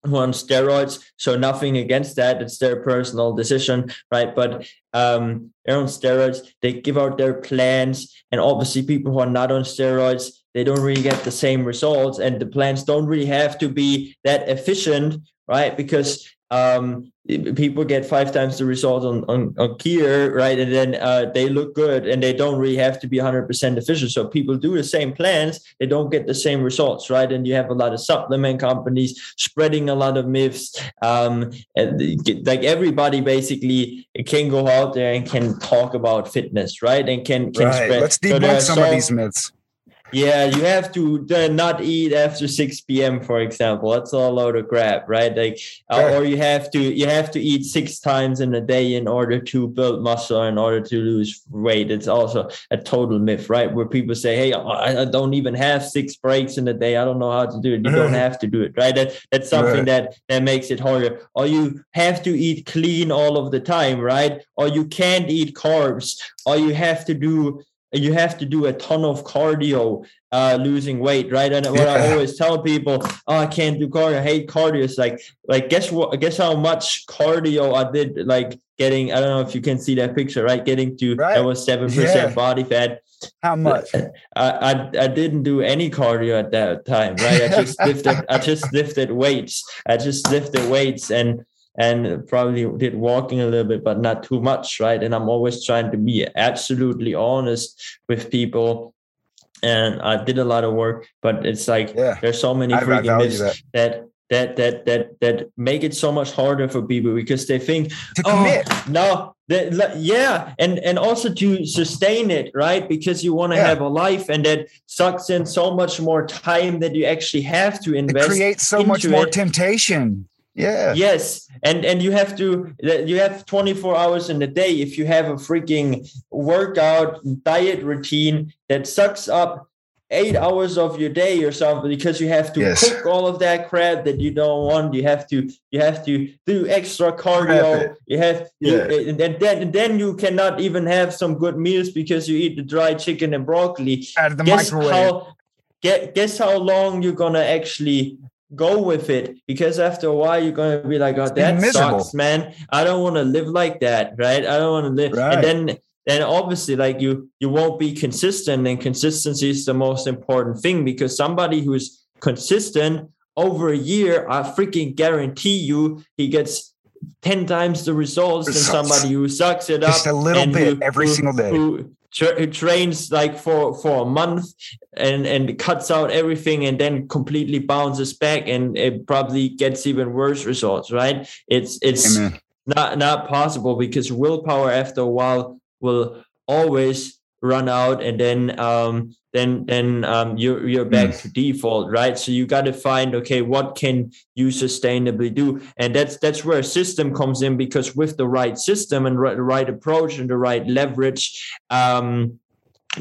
who are on steroids so nothing against that it's their personal decision right? But um they're on steroids they give out their plans and obviously people who are not on steroids they don't really get the same results and the plans don't really have to be that efficient right? Because um, people get five times the result on, on, on gear, right? And then uh, they look good and they don't really have to be 100% efficient. So people do the same plans, they don't get the same results, right? And you have a lot of supplement companies spreading a lot of myths. Um, like everybody basically can go out there and can talk about fitness, right? And can, can right. spread. Let's debunk so some of these myths. Yeah, you have to uh, not eat after 6 p.m. for example. That's a load of crap, right? Like uh, or you have to you have to eat six times in a day in order to build muscle in order to lose weight. It's also a total myth, right? Where people say, "Hey, I, I don't even have six breaks in a day. I don't know how to do it." You don't have to do it, right? That that's something right. that that makes it harder. Or you have to eat clean all of the time, right? Or you can't eat carbs. Or you have to do you have to do a ton of cardio uh, losing weight, right? And what yeah. I always tell people, oh, I can't do cardio. I hate cardio. It's like, like guess what? Guess how much cardio I did? Like getting, I don't know if you can see that picture, right? Getting to right. that was seven yeah. percent body fat. How much? I, I I didn't do any cardio at that time, right? I just lifted I just lifted weights. I just lifted weights and and probably did walking a little bit, but not too much, right? And I'm always trying to be absolutely honest with people. And I did a lot of work, but it's like yeah. there's so many freaking myths that. that that that that that make it so much harder for people because they think to commit. Oh, no, that, yeah, and and also to sustain it, right? Because you want to yeah. have a life, and that sucks in so much more time that you actually have to invest. It creates so much more it. temptation. Yeah. Yes, and and you have to you have 24 hours in a day. If you have a freaking workout diet routine that sucks up eight hours of your day or something because you have to yes. cook all of that crap that you don't want. You have to you have to do extra cardio. You have yeah. you, and then and then you cannot even have some good meals because you eat the dry chicken and broccoli. Out of the guess microwave. How, guess how long you're gonna actually go with it because after a while you're going to be like oh that sucks man i don't want to live like that right i don't want to live right. and then then obviously like you you won't be consistent and consistency is the most important thing because somebody who's consistent over a year i freaking guarantee you he gets 10 times the results, results. than somebody who sucks it up just a little bit who, every who, single day who, tra- trains like for for a month and and cuts out everything and then completely bounces back and it probably gets even worse results right it's it's Amen. not not possible because willpower after a while will always run out and then um, then then um, you're you're back mm. to default right so you got to find okay what can you sustainably do and that's that's where a system comes in because with the right system and the right approach and the right leverage um,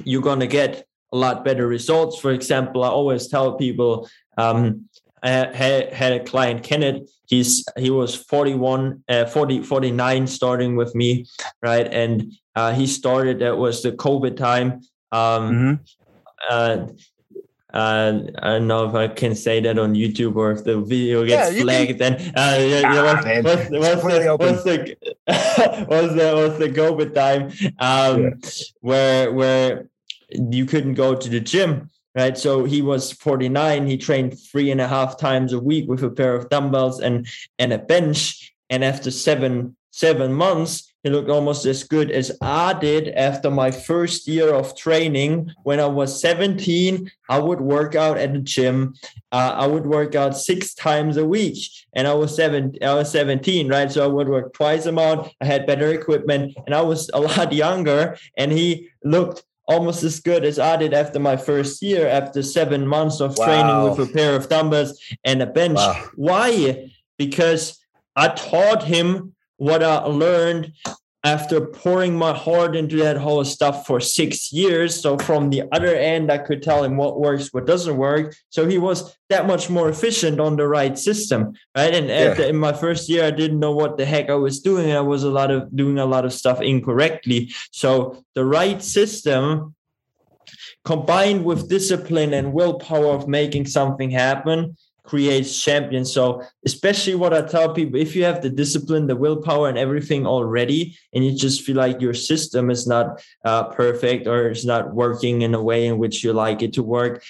you're going to get a lot better results for example i always tell people um, I had, had a client, Kenneth. He's he was 41, uh, 40, 49 starting with me, right? And uh, he started. That was the COVID time. Um, mm-hmm. Uh, uh, I don't know if I can say that on YouTube or if the video gets yeah, flagged. Can... Then uh, yeah, ah, what's, man. what's, what's, the, what's, the, what's the what's the COVID time um, yeah. where where you couldn't go to the gym right? So he was 49. He trained three and a half times a week with a pair of dumbbells and and a bench. And after seven seven months, he looked almost as good as I did after my first year of training. When I was 17, I would work out at the gym. Uh, I would work out six times a week, and I was seven. I was 17, right? So I would work twice amount. I had better equipment, and I was a lot younger. And he looked almost as good as I did after my first year, after seven months of wow. training with a pair of dumbbells and a bench. Wow. Why? Because I taught him what I learned after pouring my heart into that whole stuff for six years. So from the other end, I could tell him what works, what doesn't work. So he was that much more efficient on the right system, right? And yeah. the, in my first year, I didn't know what the heck I was doing. I was a lot of doing a lot of stuff incorrectly. So the right system combined with discipline and willpower of making something happen creates champions. So, especially what I tell people if you have the discipline, the willpower, and everything already, and you just feel like your system is not uh, perfect or it's not working in a way in which you like it to work,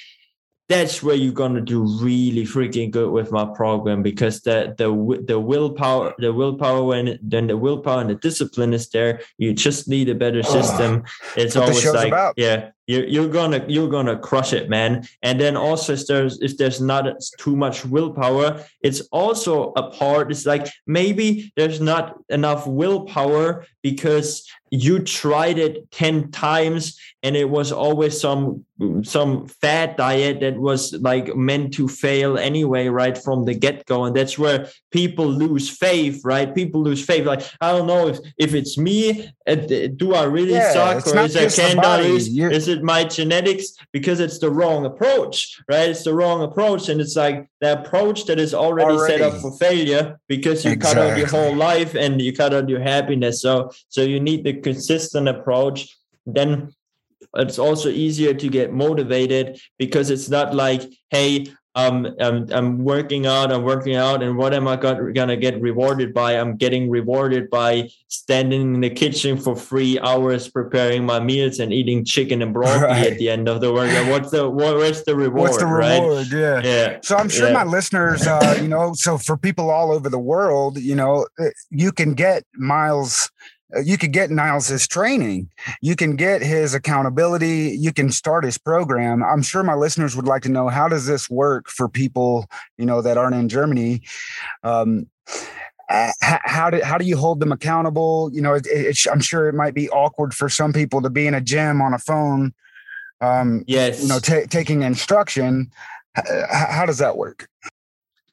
that's where you're gonna do really freaking good with my program because the the the willpower the willpower and then the willpower and the discipline is there. You just need a better system. it's always like about. yeah, you're, you're gonna you're gonna crush it, man. And then also if there's if there's not too much willpower, it's also a part. It's like maybe there's not enough willpower because you tried it 10 times and it was always some some fad diet that was like meant to fail anyway right from the get-go and that's where people lose faith right people lose faith like i don't know if if it's me uh, do i really yeah, suck or is it can is, is it my genetics because it's the wrong approach right it's the wrong approach and it's like the approach that is already, already. set up for failure because you exactly. cut out your whole life and you cut out your happiness so so you need the consistent approach then it's also easier to get motivated because it's not like hey um, I'm, I'm working out, I'm working out, and what am I got, gonna get rewarded by? I'm getting rewarded by standing in the kitchen for three hours preparing my meals and eating chicken and broccoli right. at the end of the workout. What's the what, where's the reward? What's the reward? Right? Yeah, yeah. So I'm sure yeah. my listeners, uh, you know, so for people all over the world, you know, uh, you can get Miles you could get Nils's training, you can get his accountability, you can start his program. I'm sure my listeners would like to know how does this work for people, you know, that aren't in Germany. Um, how do how do you hold them accountable? You know, it, it, I'm sure it might be awkward for some people to be in a gym on a phone. Um, yes, you know, t- taking instruction. How, how does that work?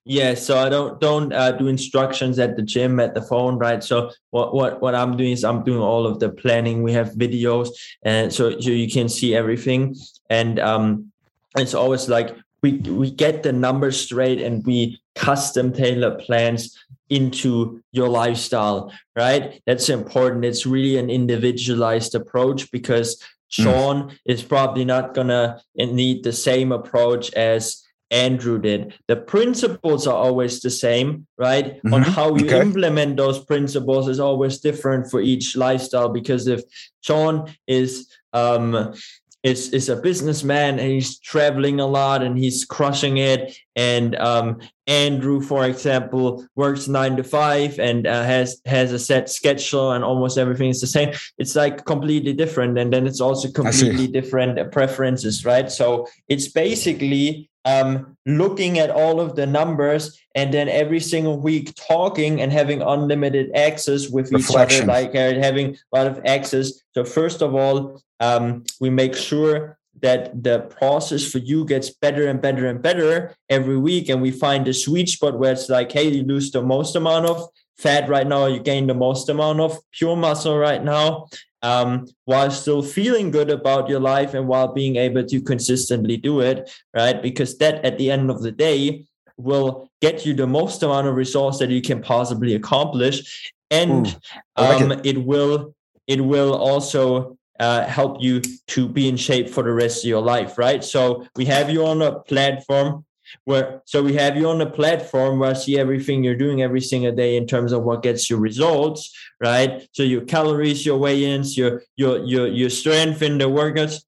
Yeah, so I don't don't uh, do instructions at the gym at the phone, right? So what what what I'm doing is I'm doing all of the planning. We have videos, and so so you can see everything. And um, it's always like we we get the numbers straight and we custom tailor plans into your lifestyle, right? That's important. It's really an individualized approach because mm. Sean mm. is probably not gonna need the same approach as Andrew did. The principles are always the same, right? Mm-hmm. On how you okay. implement those principles is always different for each lifestyle because if John is um is is a businessman and he's traveling a lot and he's crushing it and um Andrew for example works 9 to 5 and uh, has has a set schedule and almost everything is the same it's like completely different and then it's also completely different preferences right so it's basically um, looking at all of the numbers and then every single week talking and having unlimited access with Reflection. each other, like uh, having a lot of access. So, first of all, um, we make sure that the process for you gets better and better and better every week. And we find the sweet spot where it's like, hey, you lose the most amount of fat right now, you gain the most amount of pure muscle right now um, while still feeling good about your life and while being able to consistently do it, right? Because that at the end of the day will get you the most amount of resource that you can possibly accomplish. And Ooh, like um, it. it. will it will also uh, help you to be in shape for the rest of your life, right? So we have you on a platform where so we have you on a platform where I see everything you're doing every single day in terms of what gets you results, right? So your calories, your weigh-ins, your your your your strength in the workouts.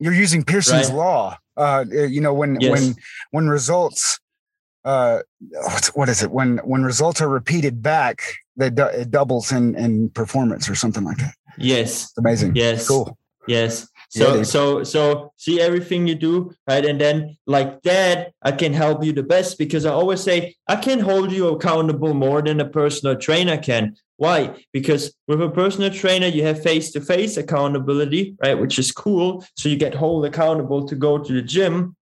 You're using Pearson's right? law. Uh, you know when yes. when when results uh what is it when when results are repeated back that it doubles in in performance or something like that yes it's amazing yes cool yes so yeah, so so see everything you do, right? And then like that, I can help you the best because I always say I can hold you accountable more than a personal trainer can. Why? Because with a personal trainer, you have face-to-face accountability, right? Which is cool. So you get hold accountable to go to the gym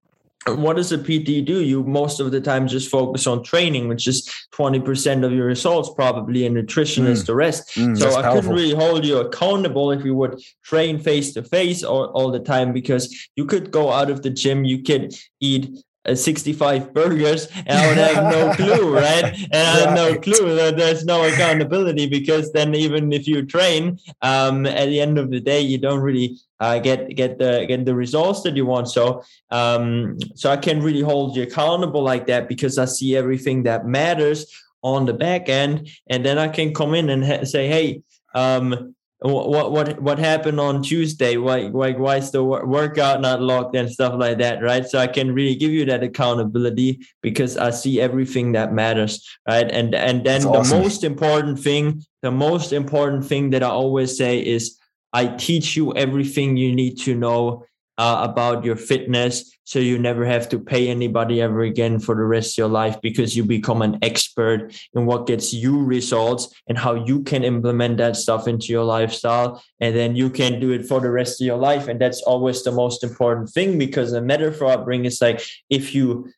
what does a PT do? You most of the time just focus on training, which is 20% of your results, probably, and nutrition mm. is the rest. Mm, so I powerful. couldn't really hold you accountable if you would train face to face all the time because you could go out of the gym, you could eat 65 burgers and I would have no clue, right? And I have no clue that there's no accountability because then even if you train, um, at the end of the day, you don't really uh, get get the get the results that you want. So um, so I can really hold you accountable like that because I see everything that matters on the back end, and then I can come in and ha- say, hey. Um, what what what happened on Tuesday? Why why why is the workout not locked and stuff like that, right? So I can really give you that accountability because I see everything that matters, right? And and then the most important thing, the most important thing that I always say is I teach you everything you need to know uh, about your fitness so you never have to pay anybody ever again for the rest of your life because you become an expert in what gets you results and how you can implement that stuff into your lifestyle. And then you can do it for the rest of your life. And that's always the most important thing because the metaphor I bring is like if you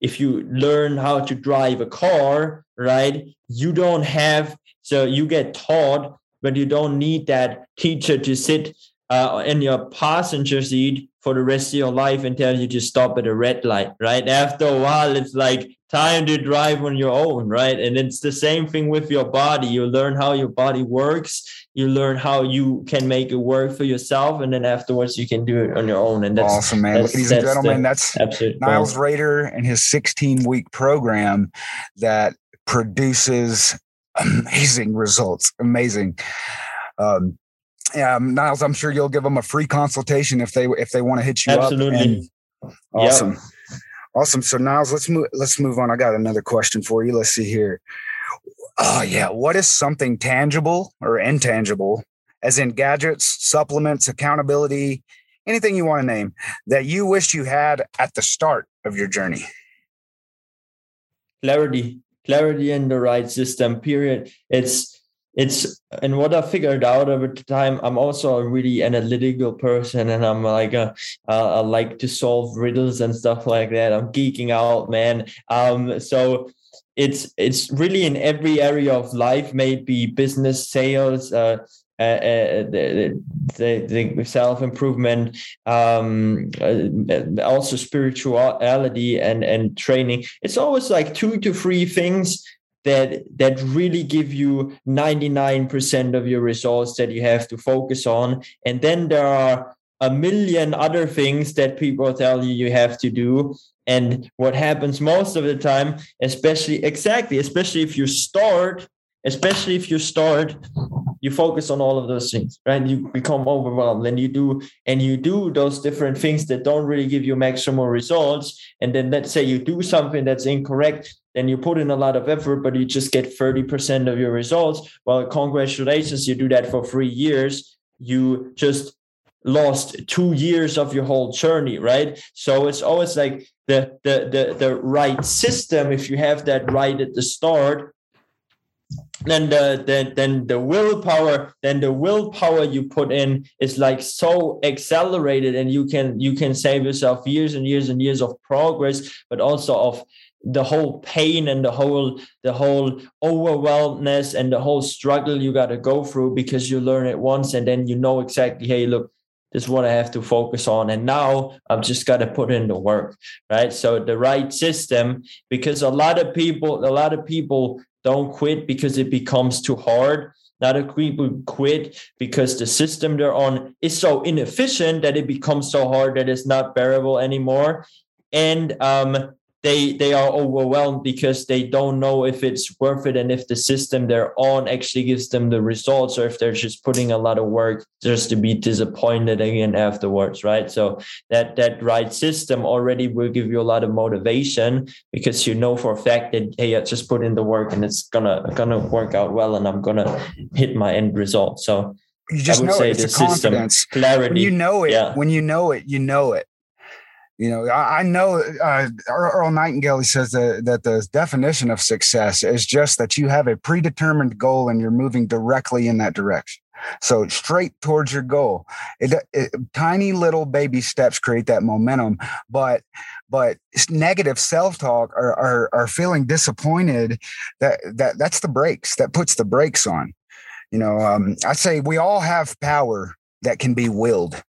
if you learn how to drive a car right you don't have so you get taught but you don't need that teacher to sit uh, in your passenger seat for the rest of your life and tell you to stop at a red light, right? After a while, it's like time to drive on your own, right? And it's the same thing with your body. You learn how your body works, you learn how you can make it work for yourself, and then afterwards you can do it on your own. And that's awesome, man. That's, Ladies and gentlemen, that's Nils goal. Raether and his 16 week program that produces amazing results. Amazing. Um, um, Nils, I'm sure you'll give them a free consultation if they if they want to hit you Absolutely. up. Absolutely. Awesome. Yep. Awesome. So Nils, let's move let's move on. I got another question for you. Let's see here. Oh yeah. What is something tangible or intangible, as in gadgets, supplements, accountability, anything you want to name, that you wished you had at the start of your journey? Clarity. Clarity in the right system, period. It's it's and what I figured out over time, I'm also a really analytical person, and I'm like a, uh, I like to solve riddles and stuff like that. I'm geeking out, man. Um, so it's it's really in every area of life, maybe business, sales, uh, uh, uh, the, the, the self improvement, um, uh, also spirituality and and training. It's always like two to three things that that really give you 99% of your results that you have to focus on. And then there are a million other things that people tell you you have to do. And what happens most of the time especially exactly especially if you start especially if you start you focus on all of those things right? You become overwhelmed and you do and you do those different things that don't really give you maximum results. And then let's say you do something that's incorrect then you put in a lot of effort but you just get 30% of your results. Well congratulations you do that for three years. You just lost two years of your whole journey right? So it's always like the the the, the right system if you have that right at the start then the then then the willpower then the willpower you put in is like so accelerated and you can you can save yourself years and years and years of progress but also of the whole pain and the whole the whole overwhelmness and the whole struggle you got to go through because you learn it once and then you know exactly hey look this is what i have to focus on and now i've just got to put in the work right? So the right system because a lot of people a lot of people don't quit because it becomes too hard. Not a people quit because the system they're on is so inefficient that it becomes so hard that it's not bearable anymore. And um, they they are overwhelmed because they don't know if it's worth it and if the system they're on actually gives them the results or if they're just putting a lot of work just to be disappointed again afterwards right so that that right system already will give you a lot of motivation because you know for a fact that hey I just put in the work and it's gonna gonna work out well and i'm gonna hit my end result so you just know it. It's a confidence. clarity. When you know it, yeah. when you know it, you know it. You know, I, I know uh, Earl Nightingale says that, that the definition of success is just that you have a predetermined goal and you're moving directly in that direction. So straight towards your goal. It, it, tiny little baby steps create that momentum, but but negative self-talk or, or, or feeling disappointed that that that's the brakes that puts the brakes on. You know, um, I say we all have power that can be willed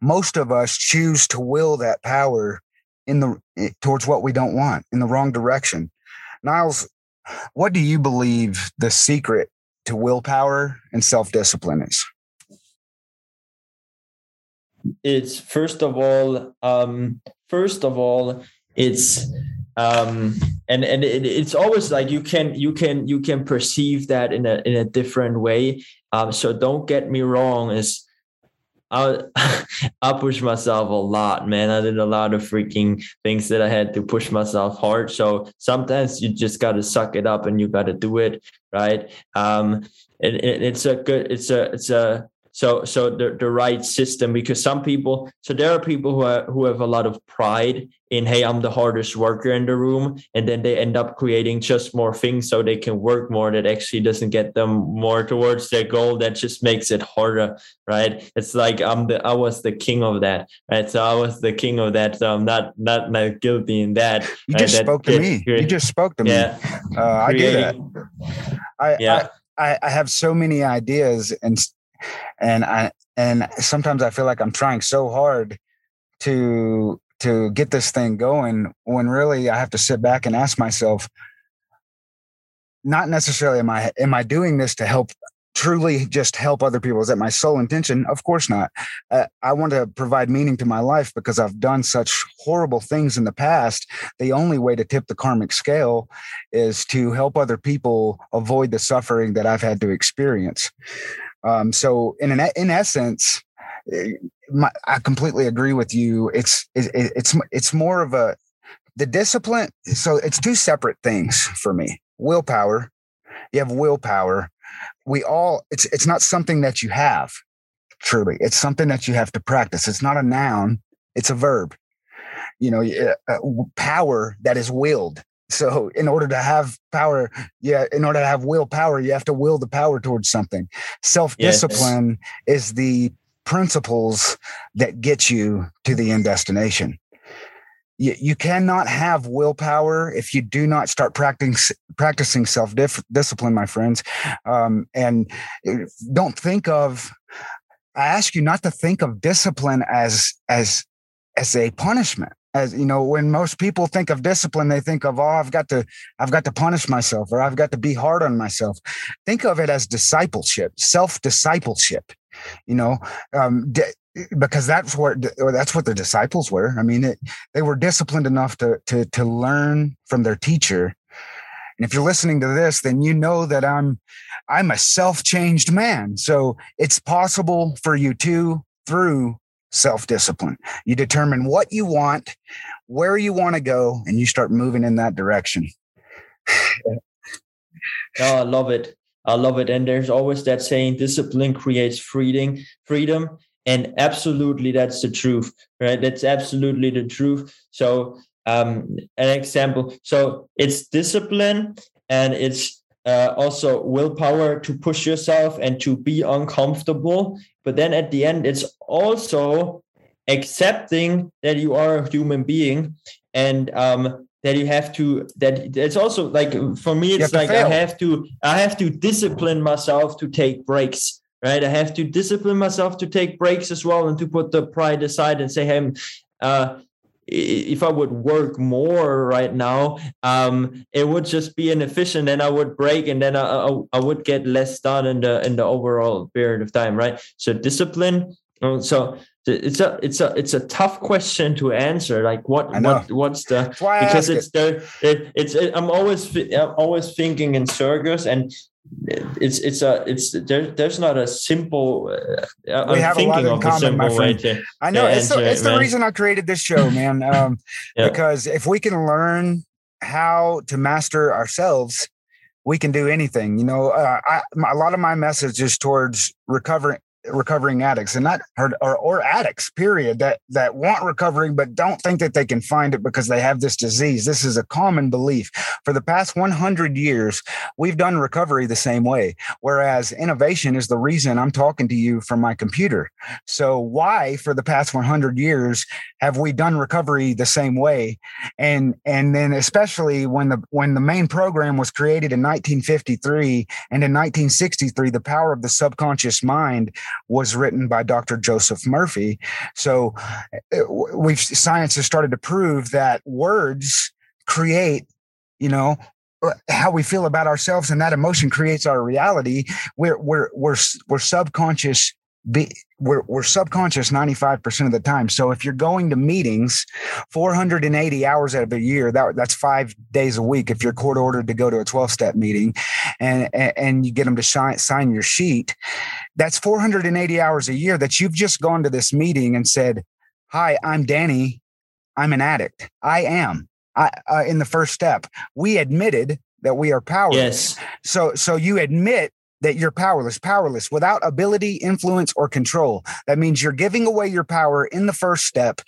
most of us choose to will that power in the towards what we don't want in the wrong direction. Nils, what do you believe the secret to willpower and self-discipline is? It's first of all, um, first of all, it's um, and and it, it's always like you can you can you can perceive that in a in a different way. Um, so don't get me wrong. Is I I push myself a lot, man. I did a lot of freaking things that I had to push myself hard. So sometimes you just got to suck it up and you got to do it, right? Um, it, it's a good, it's a, it's a so so the, the right system because some people so there are people who are, who have a lot of pride in hey i'm the hardest worker in the room. And then they end up creating just more things so they can work more that actually doesn't get them more towards their goal. That just makes it harder right? It's like i'm the i was the king of that right? So i was the king of that so i'm not not, not guilty in that you just that spoke to me. You just spoke to yeah, me uh, i do that I, yeah. I, I have so many ideas and and I and sometimes I feel like I'm trying so hard to to get this thing going when really I have to sit back and ask myself not necessarily am I am I doing this to help truly just help other people? Is that my sole intention? Of course not. Uh, i want to provide meaning to my life because i've done such horrible things in the past. The only way to tip the karmic scale is to help other people avoid the suffering that i've had to experience um, so in an, in essence, eh, my, I completely agree with you. It's it, it's it's more of a the discipline. So it's two separate things for me. Willpower. You have willpower. We all. It's it's not something that you have. Truly, it's something that you have to practice. It's not a noun. It's a verb. You know, uh, power that is willed. So, in order to have power, yeah, in order to have willpower, you have to will the power towards something. Self discipline yes. is the principles that get you to the end destination. You, you cannot have willpower if you do not start practicing practicing self discipline, my friends. Um, and uh, don't think of. I ask you not to think of discipline as as as a punishment as you know when most people think of discipline they think of oh i've got to i've got to punish myself or i've got to be hard on myself. Think of it as discipleship self discipleship you know um, because that's what that's what the disciples were. I mean it, they were disciplined enough to to to learn from their teacher. And if you're listening to this then you know that i'm i'm a self-changed man. So it's possible for you too through self discipline. You determine what you want, where you want to go, and you start moving in that direction. oh, I love it. I love it. And there's always that saying discipline creates freedom, freedom. And absolutely that's the truth, right? That's absolutely the truth. So um an example. So it's discipline and it's uh, also willpower to push yourself and to be uncomfortable. But then at the end, it's also accepting that you are a human being and um, that you have to that it's also like for me it's like i have to i have to discipline myself to take breaks right i have to discipline myself to take breaks as well and to put the pride aside and say hey uh, if I would work more right now, um, it would just be inefficient, and I would break, and then I, I, I, would get less done in the in the overall period of time, right? So discipline. So it's a it's a it's a tough question to answer. Like what what what's the because it's it. the it, it's it, I'm always I'm always thinking in circles, and it's it's a it's there, there's not a simple uh, we I'm have a lot in common my friend to, i know it's, the, it's the reason i created this show man um, yeah. because if we can learn how to master ourselves we can do anything you know uh, I, a lot of my message is towards recovering recovering addicts and not or, or, addicts period that that want recovering but don't think that they can find it because they have this disease. This is a common belief. For the past 100 years we've done recovery the same way whereas innovation is the reason i'm talking to you from my computer. So why for the past 100 years have we done recovery the same way? And and then especially when the when the main program was created in 1953 and in 1963 the power of the subconscious mind was written by Dr. Joseph Murphy. So uh, we've science has started to prove that words create, you know, uh, how we feel about ourselves and that emotion creates our reality. We're we're we're we're subconscious be, we're, we're subconscious 95% of the time. So if you're going to meetings 480 hours out of a year, that, that's five days a week. If you're court ordered to go to a 12 step meeting and, and you get them to sign, sign your sheet, that's 480 hours a year that you've just gone to this meeting and said, hi, I'm Danny. I'm an addict. I am. I, uh, in the first step, we admitted that we are powerless. Yes. So, so you admit that you're powerless, powerless without ability, influence, or control. That means you're giving away your power in the first step,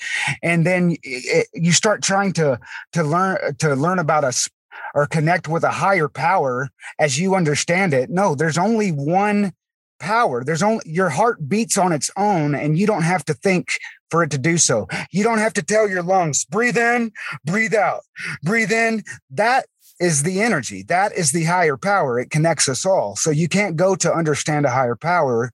and then it, you start trying to to learn to learn about us or connect with a higher power as you understand it. No, there's only one power. There's only your heart beats on its own, and you don't have to think for it to do so. You don't have to tell your lungs, breathe in, breathe out, breathe in. That is the energy. That is the higher power. It connects us all. So you can't go to understand a higher power.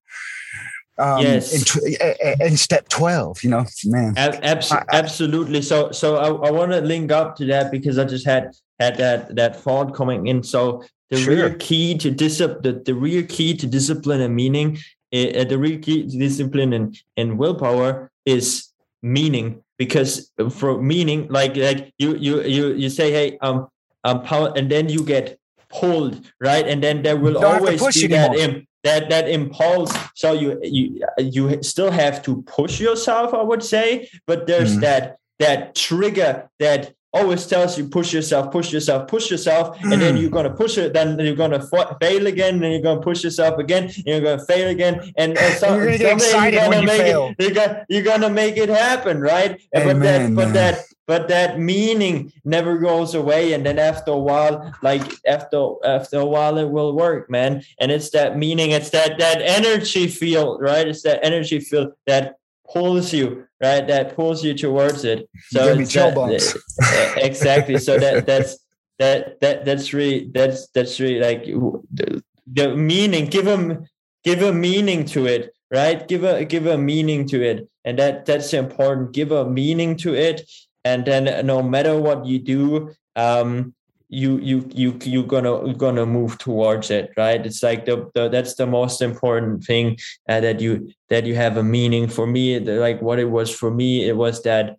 Um, yes. In, in, step 12, you know, man. Abs- absolutely. So, so I, I want to link up to that because I just had, had that, that thought coming in. So the sure. real key to discipline, the, the real key to discipline and meaning, uh, the real key to discipline and, and willpower is meaning because for meaning, like, like you, you, you, you say, Hey, um, um, power, and then you get pulled, right? And then there will always be that Im- that that impulse. So you you you still have to push yourself, I would say, but there's mm-hmm. that that trigger that always tells you push yourself, push yourself, push yourself, mm. and then hmm. you're gonna push it. Then you're gonna fail again, and you're gonna push yourself again, and you're gonna fail again, and, and so, you're gonna get excited you're gonna when you make fail. It, you're, gonna, you're gonna make it happen, right? Amen, but that, but that, but that meaning never goes away, and then after a while, like after after a while, it will work, man. And it's that meaning, it's that that energy field, right? It's that energy field that pulls you right? That pulls you towards it. So it's that, exactly. So that that's that that that's really that's that's really like the, the meaning give them give a meaning to it right? Give a give a meaning to it. And that that's important. Give a meaning to it and then no matter what you do um you you you you're gonna you're gonna move towards it right it's like the, the that's the most important thing uh, that you that you have a meaning for me like what it was for me it was that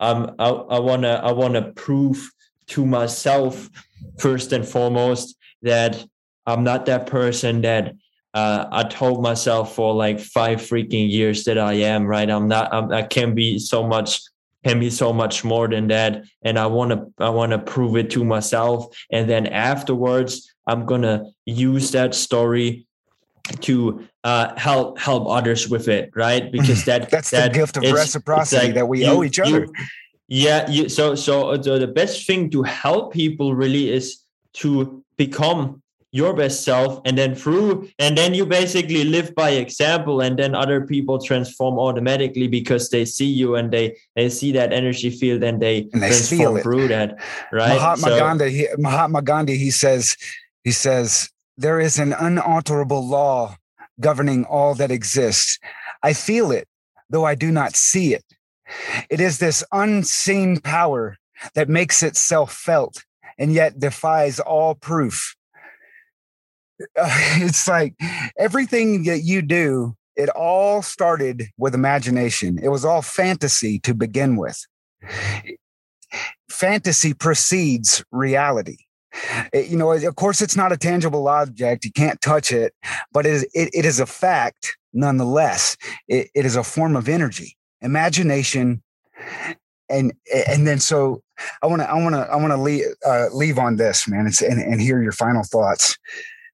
um i, I wanna i wanna prove to myself first and foremost that i'm not that person that uh, I told myself for like five freaking years that I am right. I'm not. I'm, I can be so much can be so much more than that. And i want to i want to prove it to myself. And then afterwards i'm going to use that story to uh, help help others with it right? Because that that's that the gift of reciprocity like that we you, owe each other. You, yeah you, so so the, the best thing to help people really is to become your best self and then through and then you basically live by example and then other people transform automatically because they see you and they they see that energy field and they, and they transform through that right? Mahatma so, gandhi he, mahatma gandhi he says he says there is an unalterable law governing all that exists. I feel it though i do not see it. It is this unseen power that makes itself felt and yet defies all proof it's like everything that you do, it all started with imagination. It was all fantasy to begin with. Fantasy precedes reality. It, you know, of course, it's not a tangible object. You can't touch it, but it is, it, it is a fact nonetheless. It, it is a form of energy, imagination. And and then so I want to I want to I want to leave uh, leave on this man and and hear your final thoughts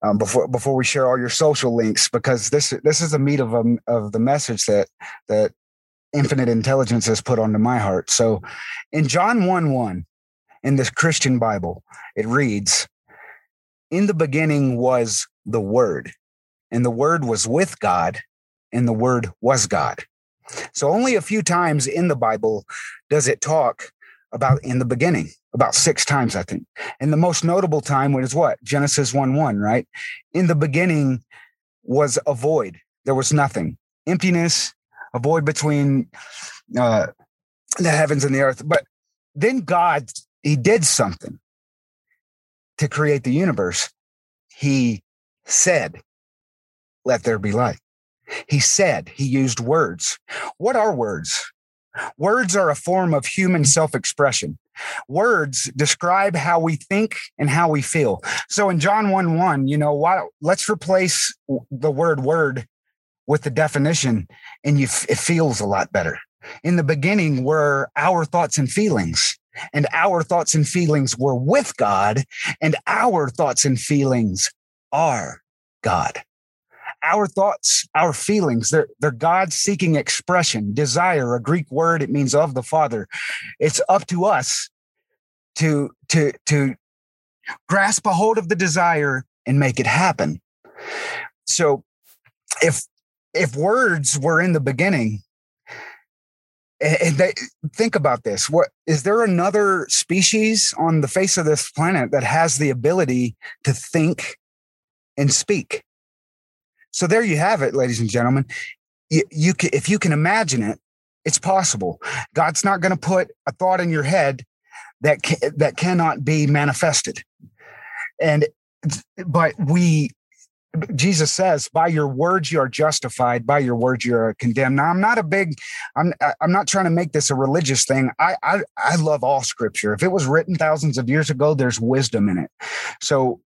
um, before before we share all your social links because this this is the meat of um, of the message that that infinite intelligence has put onto my heart. So in John 1 1 in this Christian Bible, it reads, In the beginning was the Word, and the Word was with God, and the Word was God. So only a few times in the Bible does it talk about in the beginning about six times, I think. And the most notable time was what? Genesis 1 1, right? In the beginning was a void. There was nothing, emptiness, a void between uh, the heavens and the earth. But then God, He did something to create the universe. He said, Let there be light. He said, he used words. What are words? Words are a form of human self expression. Words describe how we think and how we feel. So in John 1 1, you know, why, let's replace the word word with the definition, and you, it feels a lot better. In the beginning were our thoughts and feelings, and our thoughts and feelings were with God, and our thoughts and feelings are God our thoughts, our feelings, they're, they're God seeking expression, desire, a Greek word. It means of the Father. It's up to us to, to, to grasp a hold of the desire and make it happen. So if, if words were in the beginning, and they, think about this what is there another species on the face of this planet that has the ability to think and speak so there you have it, ladies and gentlemen. You, you can, if you can imagine it, it's possible. God's not going to put a thought in your head that ca- that cannot be manifested. And but we Jesus says, "By your words you are justified; by your words you are condemned." Now, I'm not a big, I'm, I'm not trying to make this a religious thing. I, I, I love all Scripture. If it was written thousands of years ago, there's wisdom in it. So,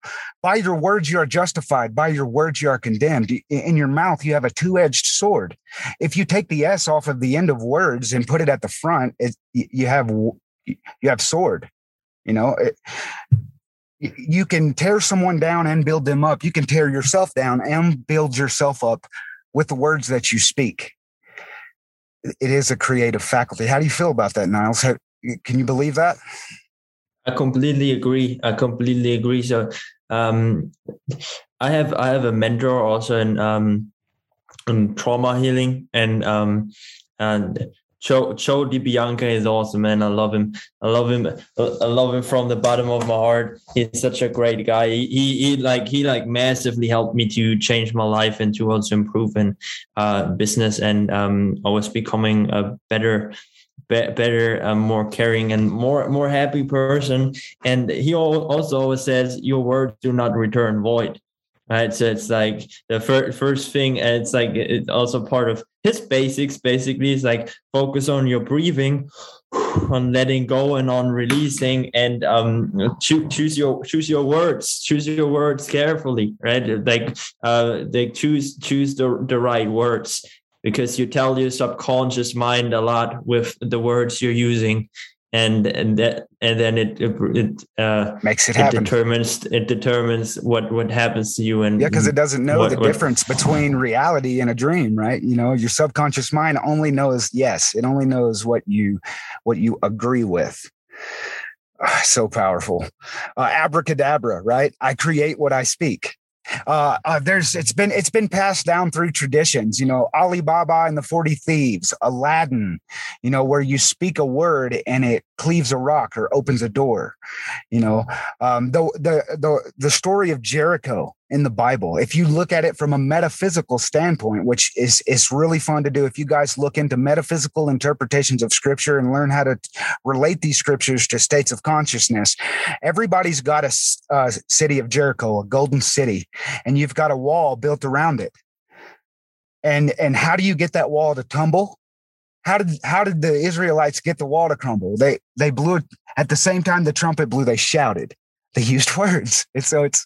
by your words you are justified; by your words you are condemned. In your mouth you have a two-edged sword. If you take the s off of the end of words and put it at the front, it, you have you have sword. You know. It, you can tear someone down and build them up. You can tear yourself down and build yourself up with the words that you speak. It is a creative faculty. How do you feel about that, Nils? How, can you believe that? I completely agree. I completely agree. So, um, I have I have a mentor also in um, in trauma healing, and um, and Joe Joe DiBianca is awesome, man. I love him. I love him. I love him from the bottom of my heart. He's such a great guy. He, he, he like he like massively helped me to change my life and to also improve in uh, business and um, I was becoming a better better, uh, more caring, and more more happy person. And he also always says, "Your words do not return void." right so it's like the fir- first thing and it's like it's also part of his basics basically is like focus on your breathing on letting go and on releasing and um choose, choose your choose your words choose your words carefully right? Like uh they choose choose the, the right words because you tell your subconscious mind a lot with the words you're using and and that and then it it uh, makes it, it happen. determines it determines what what happens to you and yeah because it doesn't know what, the what, difference between reality and a dream right? You know your subconscious mind only knows yes. It only knows what you what you agree with. So powerful. Uh, abracadabra right? I create what i speak uh, uh, there's it's been it's been passed down through traditions you know alibaba and the 40 thieves aladdin you know where you speak a word and it cleaves a rock or opens a door you know. Um, the, the the the story of jericho in the bible. If you look at it from a metaphysical standpoint which is is really fun to do if you guys look into metaphysical interpretations of scripture and learn how to relate these scriptures to states of consciousness everybody's got a, a city of jericho a golden city and you've got a wall built around it. And and how do you get that wall to tumble? How did how did the israelites get the wall to crumble? They they blew it at the same time the trumpet blew they shouted they used words. And so it's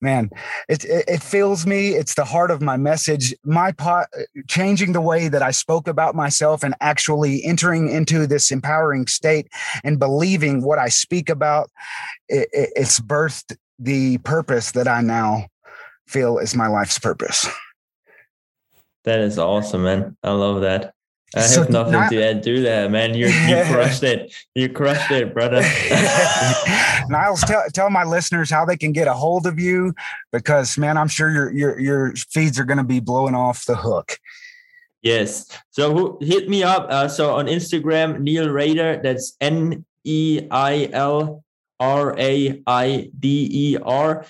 man it, it, it fills me. It's the heart of my message. My pot changing the way that i spoke about myself and actually entering into this empowering state and believing what i speak about it, it's birthed the purpose that i now feel is my life's purpose. That is awesome man. I love that I have so nothing not, to add to that, man. You you crushed it. You crushed it, brother. Nils, tell tell my listeners how they can get a hold of you because, man, I'm sure your your your feeds are going to be blowing off the hook. Yes. So hit me up. Uh, so on Instagram, Neil Raider. That's N E I L R A I D E R.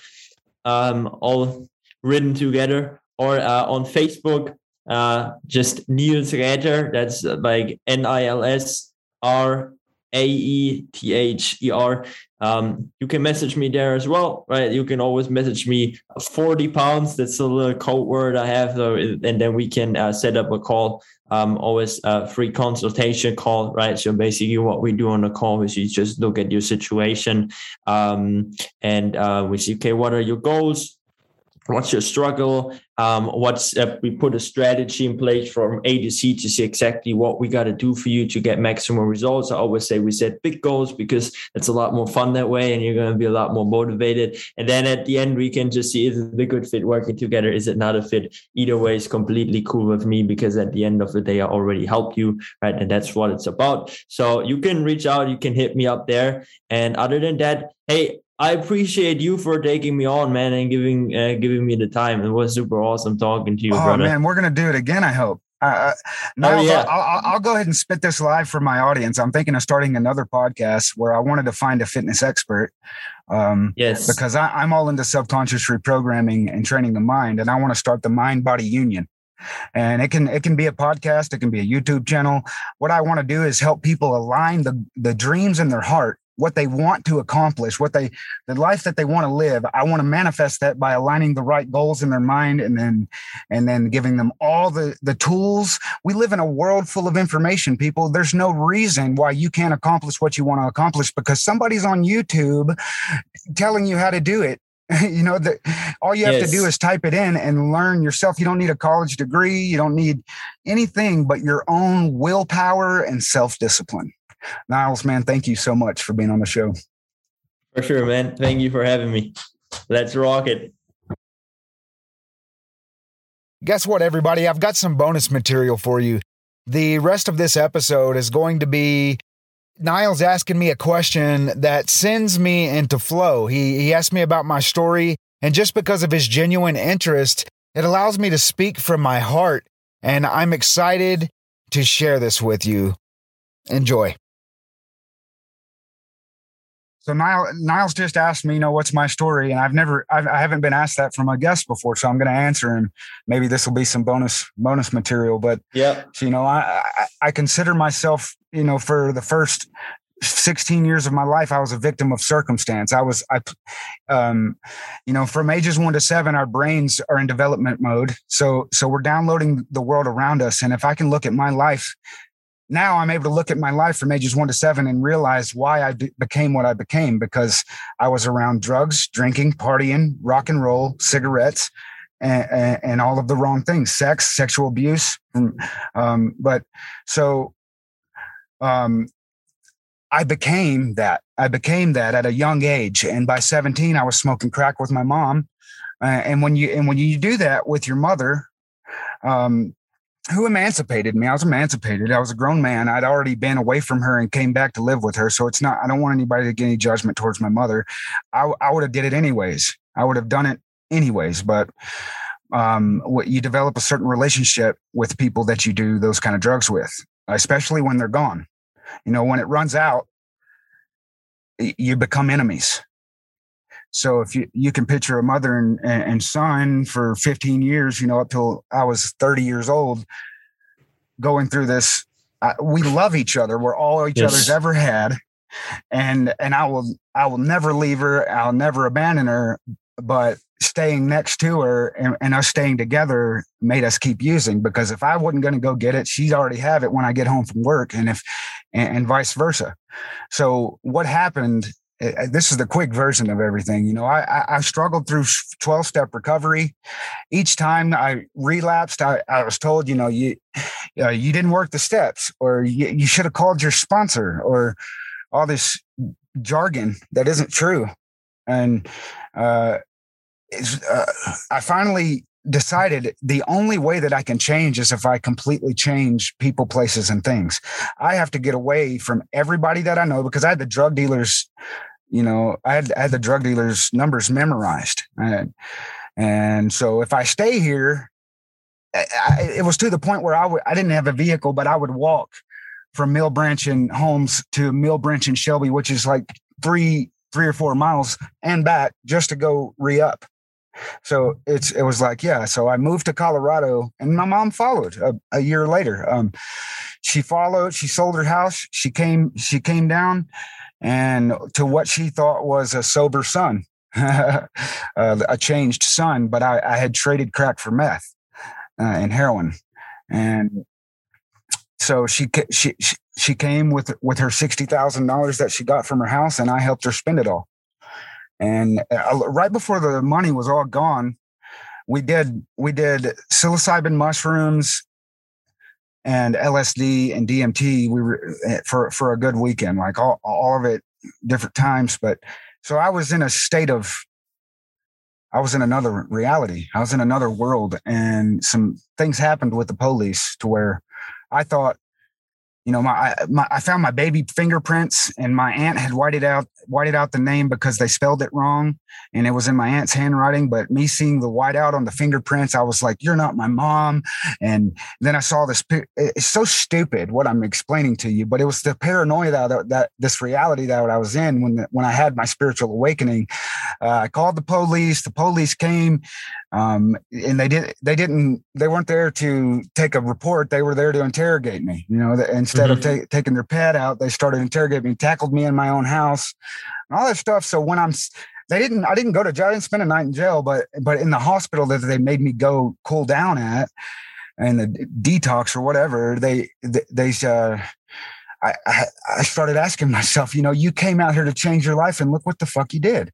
Um, all written together. Or uh, on Facebook, uh, just Nils Raether. That's like N I L S R A E T H E R. Um, you can message me there as well, right? You can always message me 40 pounds. That's a little code word I have, though, and then we can uh, set up a call. Um, always a free consultation call, right? So basically, what we do on the call is you just look at your situation um, and uh, we see, okay, what are your goals? What's your struggle? Um, what's uh, we put a strategy in place from a to c to see exactly what we got to do for you to get maximum results. I always say we set big goals because it's a lot more fun that way and you're going to be a lot more motivated. And then at the end we can just see is it a good fit working together? Is it not a fit? Either way is completely cool with me because at the end of the day i already helped you right? And that's what it's about. So you can reach out you can hit me up there. And other than that hey I appreciate you for taking me on, man, and giving uh, giving me the time. It was super awesome talking to you, oh, brother. man, we're gonna do it again. I hope. Uh, now, oh, yeah. I'll, I'll, go ahead and spit this live for my audience. I'm thinking of starting another podcast where I wanted to find a fitness expert. Um, yes, because I, I'm all into subconscious reprogramming and training the mind, and I want to start the mind body union and it can it can be a podcast it can be a youtube channel what i want to do is help people align the the dreams in their heart what they want to accomplish, what they the life that they want to live. I want to manifest that by aligning the right goals in their mind and then and then giving them all the the tools. We live in a world full of information, people. There's no reason why you can't accomplish what you want to accomplish because somebody's on YouTube telling you how to do it. you know that all you have yes. to do is type it in and learn yourself you don't need a college degree you don't need anything but your own willpower and self-discipline Nils, man, thank you so much for being on the show. For sure, man. Thank you for having me. Let's rock it. Guess what, everybody? I've got some bonus material for you. The rest of this episode is going to be Nils asking me a question that sends me into flow. He, he asked me about my story, and just because of his genuine interest, it allows me to speak from my heart. And I'm excited to share this with you. Enjoy. So Nils, Nils just asked me, you know, what's my story, and I've never, I've, I haven't been asked that from a guest before, so I'm going to answer, and maybe this will be some bonus bonus material. But yeah, so, you know, I, I I consider myself, you know, for the first 16 years of my life, I was a victim of circumstance. I was, I, um, you know, from ages one to seven, our brains are in development mode. So, so we're downloading the world around us. And if I can look at my life now I'm able to look at my life from ages one to seven and realize why I became what I became because I was around drugs, drinking, partying, rock and roll, cigarettes, and, and all of the wrong things, sex, sexual abuse. Um, but so um, I became that. I became that at a young age, and by 17, I was smoking crack with my mom. Uh, and when you and when you do that with your mother, um, who emancipated me. I was emancipated. I was a grown man. I'd already been away from her and came back to live with her. So it's not, I don't want anybody to get any judgment towards my mother. I, I would have did it anyways. I would have done it anyways. But um, what you develop a certain relationship with people that you do those kind of drugs with, especially when they're gone. You know, when it runs out, you become enemies. So if you, you can picture a mother and, and son for 15 years, you know, up till I was 30 years old, going through this, uh, we love each other. We're all each yes. other's ever had. And, and I will, I will never leave her. I'll never abandon her, but staying next to her and, and, us staying together made us keep using because if I wasn't going to go get it, she'd already have it when I get home from work and if, and, and vice versa. So what happened this is the quick version of everything. You know, I, I struggled through 12 step recovery. Each time I relapsed, I, I was told, you know, you, uh, you didn't work the steps or you, you should have called your sponsor or all this jargon that isn't true. And, uh, uh, I finally decided the only way that I can change is if I completely change people, places, and things. I have to get away from everybody that I know because I had the drug dealers you know, I had, I had the drug dealers' numbers memorized. And, and so if I stay here, I, it was to the point where I w- I didn't have a vehicle, but I would walk from Mill Branch and Holmes to Mill Branch and Shelby, which is like three, three or four miles and back just to go re up. So it's it was like yeah. So I moved to Colorado, and my mom followed a, a year later. Um, she followed. She sold her house. She came. She came down, and to what she thought was a sober son, uh, a changed son. But I, I, had traded crack for meth uh, and heroin, and so she she she came with with her sixty thousand dollars that she got from her house, and I helped her spend it all. And uh, right before the money was all gone, we did we did psilocybin mushrooms and LSD and DMT. We were eh, for for a good weekend, like all all of it, different times. But so I was in a state of I was in another reality. I was in another world, and some things happened with the police to where I thought you know, my, my I found my baby fingerprints, and my aunt had whited out whited out the name because they spelled it wrong, and it was in my aunt's handwriting. But me seeing the whiteout on the fingerprints, I was like, "You're not my mom." And then I saw this. It's so stupid what I'm explaining to you, but it was the paranoia that that this reality that I was in when when I had my spiritual awakening. Uh, I called the police. The police came. Um, and they did they didn't they weren't there to take a report they were there to interrogate me you know instead mm-hmm. of ta- taking their pet out they started interrogating me tackled me in my own house and all that stuff so when i'm they didn't i didn't go to jail i didn't spend a night in jail but but in the hospital that they made me go cool down at and the detox or whatever they they, they uh I, I, I started asking myself, you know, you came out here to change your life and look what the fuck you did.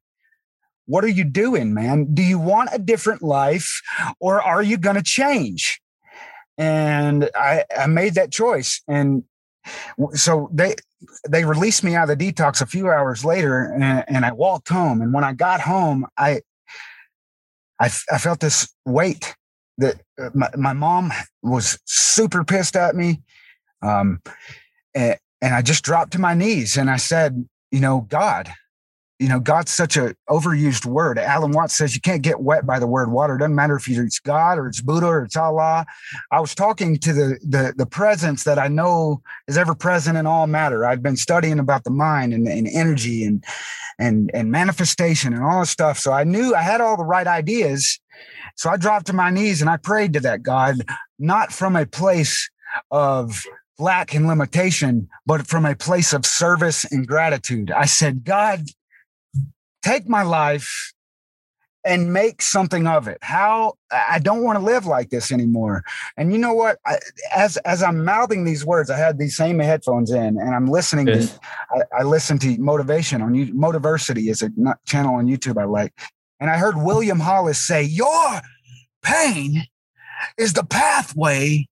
What are you doing, man? Do you want a different life or are you going to change? And I, I made that choice. And so they, they released me out of the detox a few hours later and, and I walked home. And when I got home, I, I, I felt this weight that uh, my, my mom was super pissed at me. Um, and, and I just dropped to my knees and I said, you know, God, you know, God's such a overused word. Alan Watts says you can't get wet by the word water. It doesn't matter if it's God or it's Buddha or it's Allah. I was talking to the the, the presence that I know is ever present in all matter. I've been studying about the mind and, and energy and and and manifestation and all this stuff. So I knew I had all the right ideas. So I dropped to my knees and I prayed to that God, not from a place of lack and limitation, but from a place of service and gratitude. I said, God, take my life and make something of it. How I don't want to live like this anymore. And you know what? I, as as I'm mouthing these words, I had these same headphones in, and I'm listening. Yes. To, I, I listen to motivation on you. Motiversity is a channel on YouTube I like, and I heard William Hollis say, "Your pain is the pathway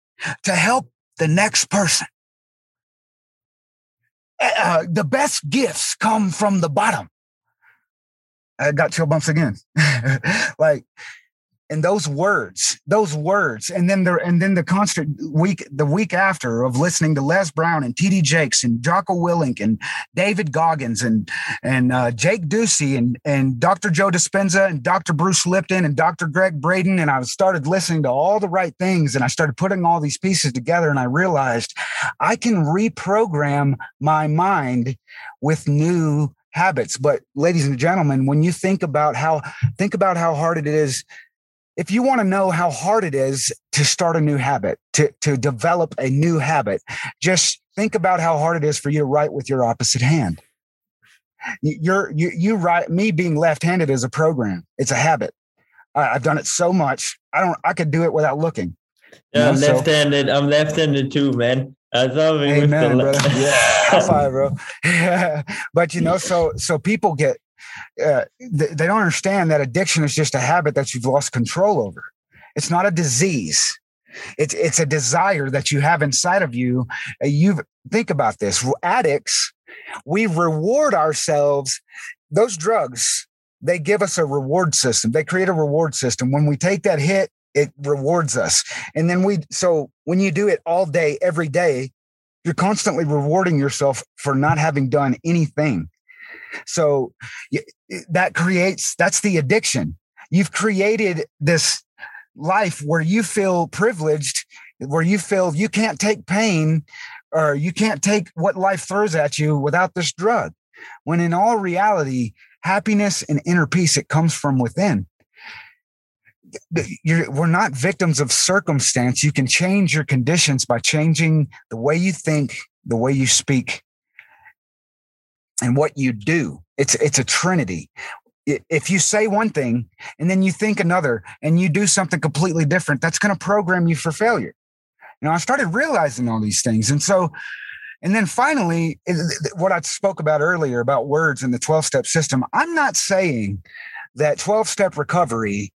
to help the next person." Uh, the best gifts come from the bottom. I got chill bumps again. like, and those words, those words, and then the and then the constant week, the week after of listening to Les Brown and T.D. Jakes and Jocko Willink and David Goggins and and uh, Jake Ducey and and Dr. Joe Dispenza and Dr. Bruce Lipton and Dr. Gregg Braden, and I started listening to all the right things, and I started putting all these pieces together, and I realized I can reprogram my mind with new habits. But ladies and gentlemen, when you think about how think about how hard it is if you want to know how hard it is to start a new habit, to, to develop a new habit, just think about how hard it is for you to write with your opposite hand. You're, you, you write, me being left handed is a program, it's a habit. I, have done it so much. I don't, I could do it without looking. Yeah, I'm left handed. I'm left handed too, man. That's Amen, brother. Yeah, high five, bro. Yeah. But you know, so so people get uh, they, they don't understand that addiction is just a habit that you've lost control over. It's not a disease. It's it's a desire that you have inside of you. Uh, you think about this. Addicts, we reward ourselves. Those drugs, they give us a reward system. They create a reward system. When we take that hit, it rewards us. And then we, so when you do it all day, every day, you're constantly rewarding yourself for not having done anything. So that creates, that's the addiction. You've created this life where you feel privileged, where you feel you can't take pain or you can't take what life throws at you without this drug. When in all reality, happiness and inner peace, it comes from within we're not victims of circumstance. You can change your conditions by changing the way you think, the way you speak, and what you do. It's it's a trinity. If you say one thing and then you think another and you do something completely different, that's going to program you for failure. You know, I started realizing all these things, and so and then finally, what I spoke about earlier about words in the 12 step system, I'm not saying that 12 step recovery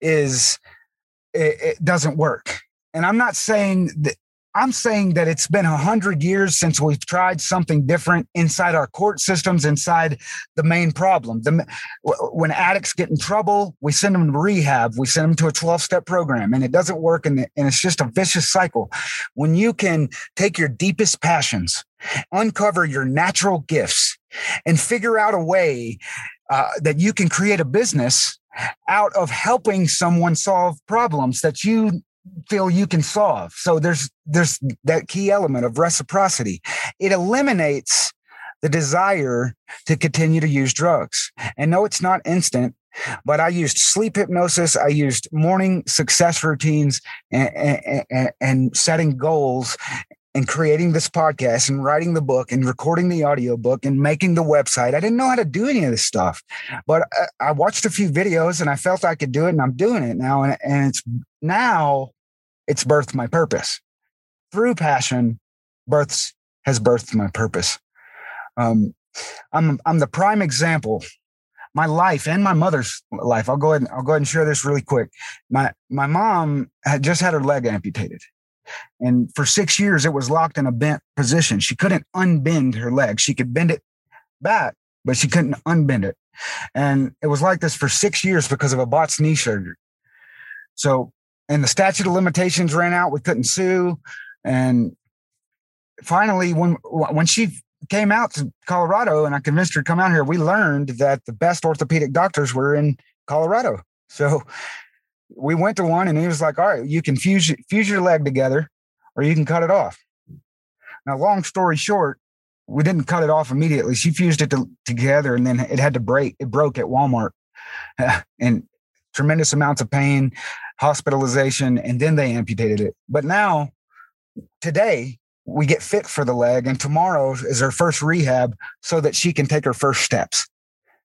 is, it, it, doesn't work. And I'm not saying that. I'm saying that it's been a hundred years since we've tried something different inside our court systems, inside the main problem. The, when addicts get in trouble, we send them to rehab. We send them to a 12 step program and it doesn't work. And, and it's just a vicious cycle. When you can take your deepest passions, uncover your natural gifts and figure out a way uh, that you can create a business out of helping someone solve problems that you feel you can solve. So there's there's that key element of reciprocity. It eliminates the desire to continue to use drugs. And no, it's not instant, but I used sleep hypnosis. I used morning success routines and, and, and setting goals and creating this podcast and writing the book and recording the audio book and making the website. I didn't know how to do any of this stuff, but I, I watched a few videos and I felt I could do it and I'm doing it now. And, and it's now it's birthed my purpose through passion. Births has birthed my purpose. Um, I'm, I'm the prime example my life and my mother's life. I'll go ahead and I'll go ahead and share this really quick. My my mom had just had her leg amputated. And for six years, it was locked in a bent position. She couldn't unbend her leg. She could bend it back, but she couldn't unbend it. And it was like this for six years because of a botched knee surgery. So, and the statute of limitations ran out. We couldn't sue. And finally, when when she came out to Colorado and I convinced her to come out here, we learned that the best orthopedic doctors were in Colorado. So we went to one and he was like, all right, you can fuse, fuse your leg together or you can cut it off. Now, long story short, we didn't cut it off immediately. She fused it to, together and then it had to break. It broke at Walmart and tremendous amounts of pain, hospitalization, and then they amputated it. But now, today, we get fit for the leg, and tomorrow is her first rehab so that she can take her first steps.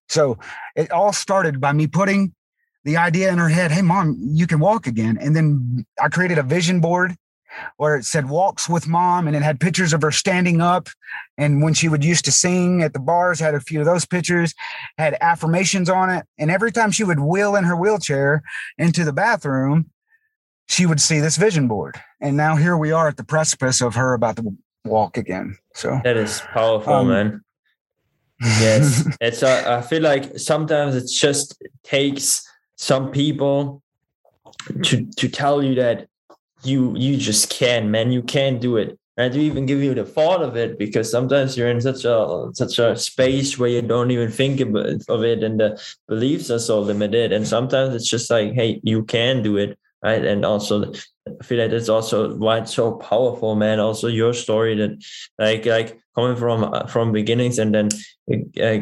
So it all started by me putting the idea in her head, hey, mom, you can walk again. And then I created a vision board where it said walks with mom and it had pictures of her standing up. And when she would used to sing at the bars, had a few of those pictures, had affirmations on it. And every time she would wheel in her wheelchair into the bathroom, she would see this vision board. And now here we are at the precipice of her about to walk again. So that is powerful, um, man. yes. It's, uh, I feel like sometimes it just takes some people to to tell you that you you just can't man. You can't do it. And to even give you the thought of it because sometimes you're in such a such a space where you don't even think of it and the beliefs are so limited. And sometimes it's just like hey you can do it right? And also I feel like that's also why it's so powerful, man. Also, your story that, like, like coming from uh, from beginnings and then uh,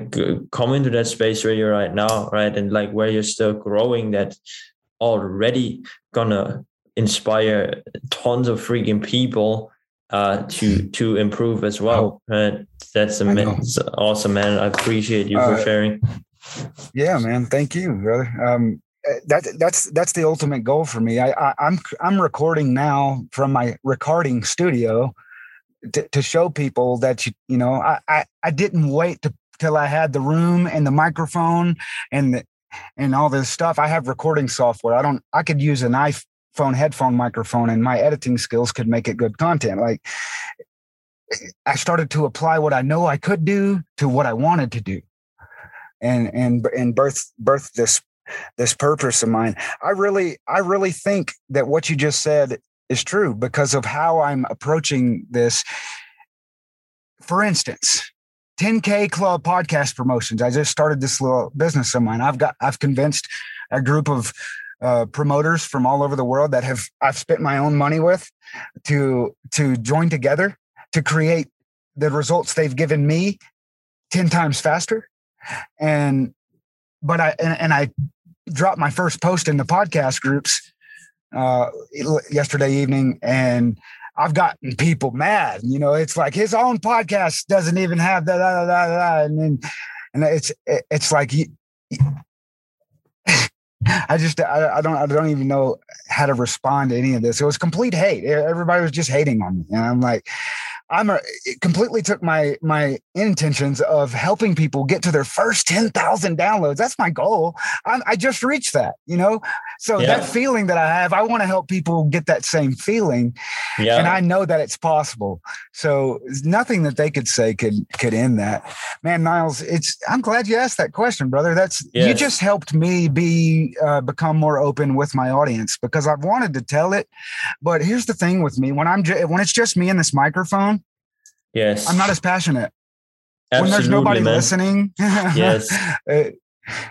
coming to that space where you're right now, right, and like where you're still growing, that already gonna inspire tons of freaking people uh, to to improve as well. Right? That's immense, awesome, man. I appreciate you for uh, sharing. Yeah, man. Thank you, brother. Um, that that's that's the ultimate goal for me. I, I I'm, I'm recording now from my recording studio to, to show people that you you know I, I I didn't wait to, till I had the room and the microphone and the, and all this stuff. I have recording software. I don't I could use an iPhone headphone microphone and my editing skills could make it good content. Like I started to apply what I know I could do to what I wanted to do and and and birth birth this this purpose of mine. I really, I really think that what you just said is true because of how I'm approaching this. For instance, 10K Club podcast promotions. I just started this little business of mine. I've got, I've convinced a group of uh, promoters from all over the world that have I've spent my own money with to to join together to create the results they've given me 10 times faster and but i and, and i dropped my first post in the podcast groups uh, yesterday evening, and I've gotten people mad. You know, it's like his own podcast doesn't even have that, da, da, da, and then, and it's it's like. I just I, I, don't I don't even know how to respond to any of this. It was complete hate. Everybody was just hating on me, and I'm like, I'm a, completely took my my intentions of helping people get to their first 10,000 downloads. That's my goal. I, I, just reached that, you know? So yeah. that feeling that I have, I want to help people get that same feeling. Yeah. And I know that it's possible. So nothing that they could say could could end that. Man, Nils, it's I'm glad you asked that question, brother. That's yes. you just helped me be uh, become more open with my audience because I've wanted to tell it. But here's the thing with me when I'm when it's just me and this microphone, Yes. I'm not as passionate. Absolutely, when there's nobody man. listening, yes. It,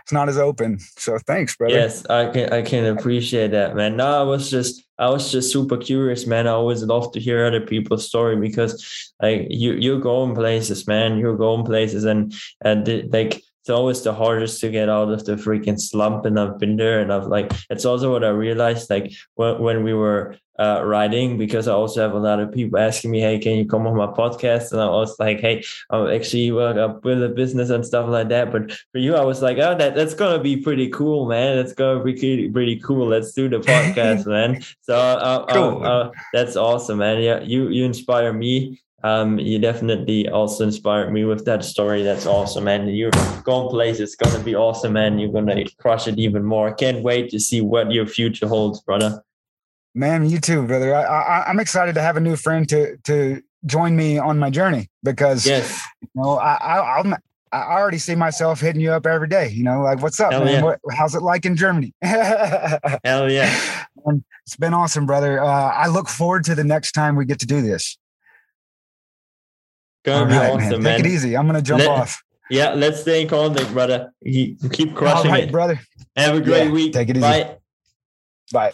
it's not as open. So thanks, brother. Yes, I can I can appreciate that, man. No, I was just I was just super curious, man. I always love to hear other people's story because like you you're going places, man. You're going places and and like it's always the hardest to get out of the freaking slump and I've been there and I've like it's also what I realized like when, when we were uh, writing because I also have a lot of people asking me hey can you come on my podcast and I was like hey I'm actually well, I build a business and stuff like that but for you I was like oh that that's gonna be pretty cool man that's gonna be pretty, pretty cool let's do the podcast man so uh, uh cool. uh, that's awesome man yeah you you inspire me um, you definitely also inspired me with that story. That's awesome, man. You're going places. It's gonna be awesome, man. You're gonna crush it even more. Can't wait to see what your future holds, brother. Man, you too, brother. I, I, I'm excited to have a new friend to to join me on my journey because yes, you know, I, I I'm I already see myself hitting you up every day. You know, like, what's up, Yeah. What, how's it like in Germany? Hell yeah. And it's been awesome, brother. Uh, I look forward to the next time we get to do this. Gonna All be right, awesome, man. man. Take it easy. I'm gonna jump Let, off. Yeah, let's stay in contact, brother. You keep crushing All right, it, brother. Have a great yeah, week. Take it easy. Bye. Bye.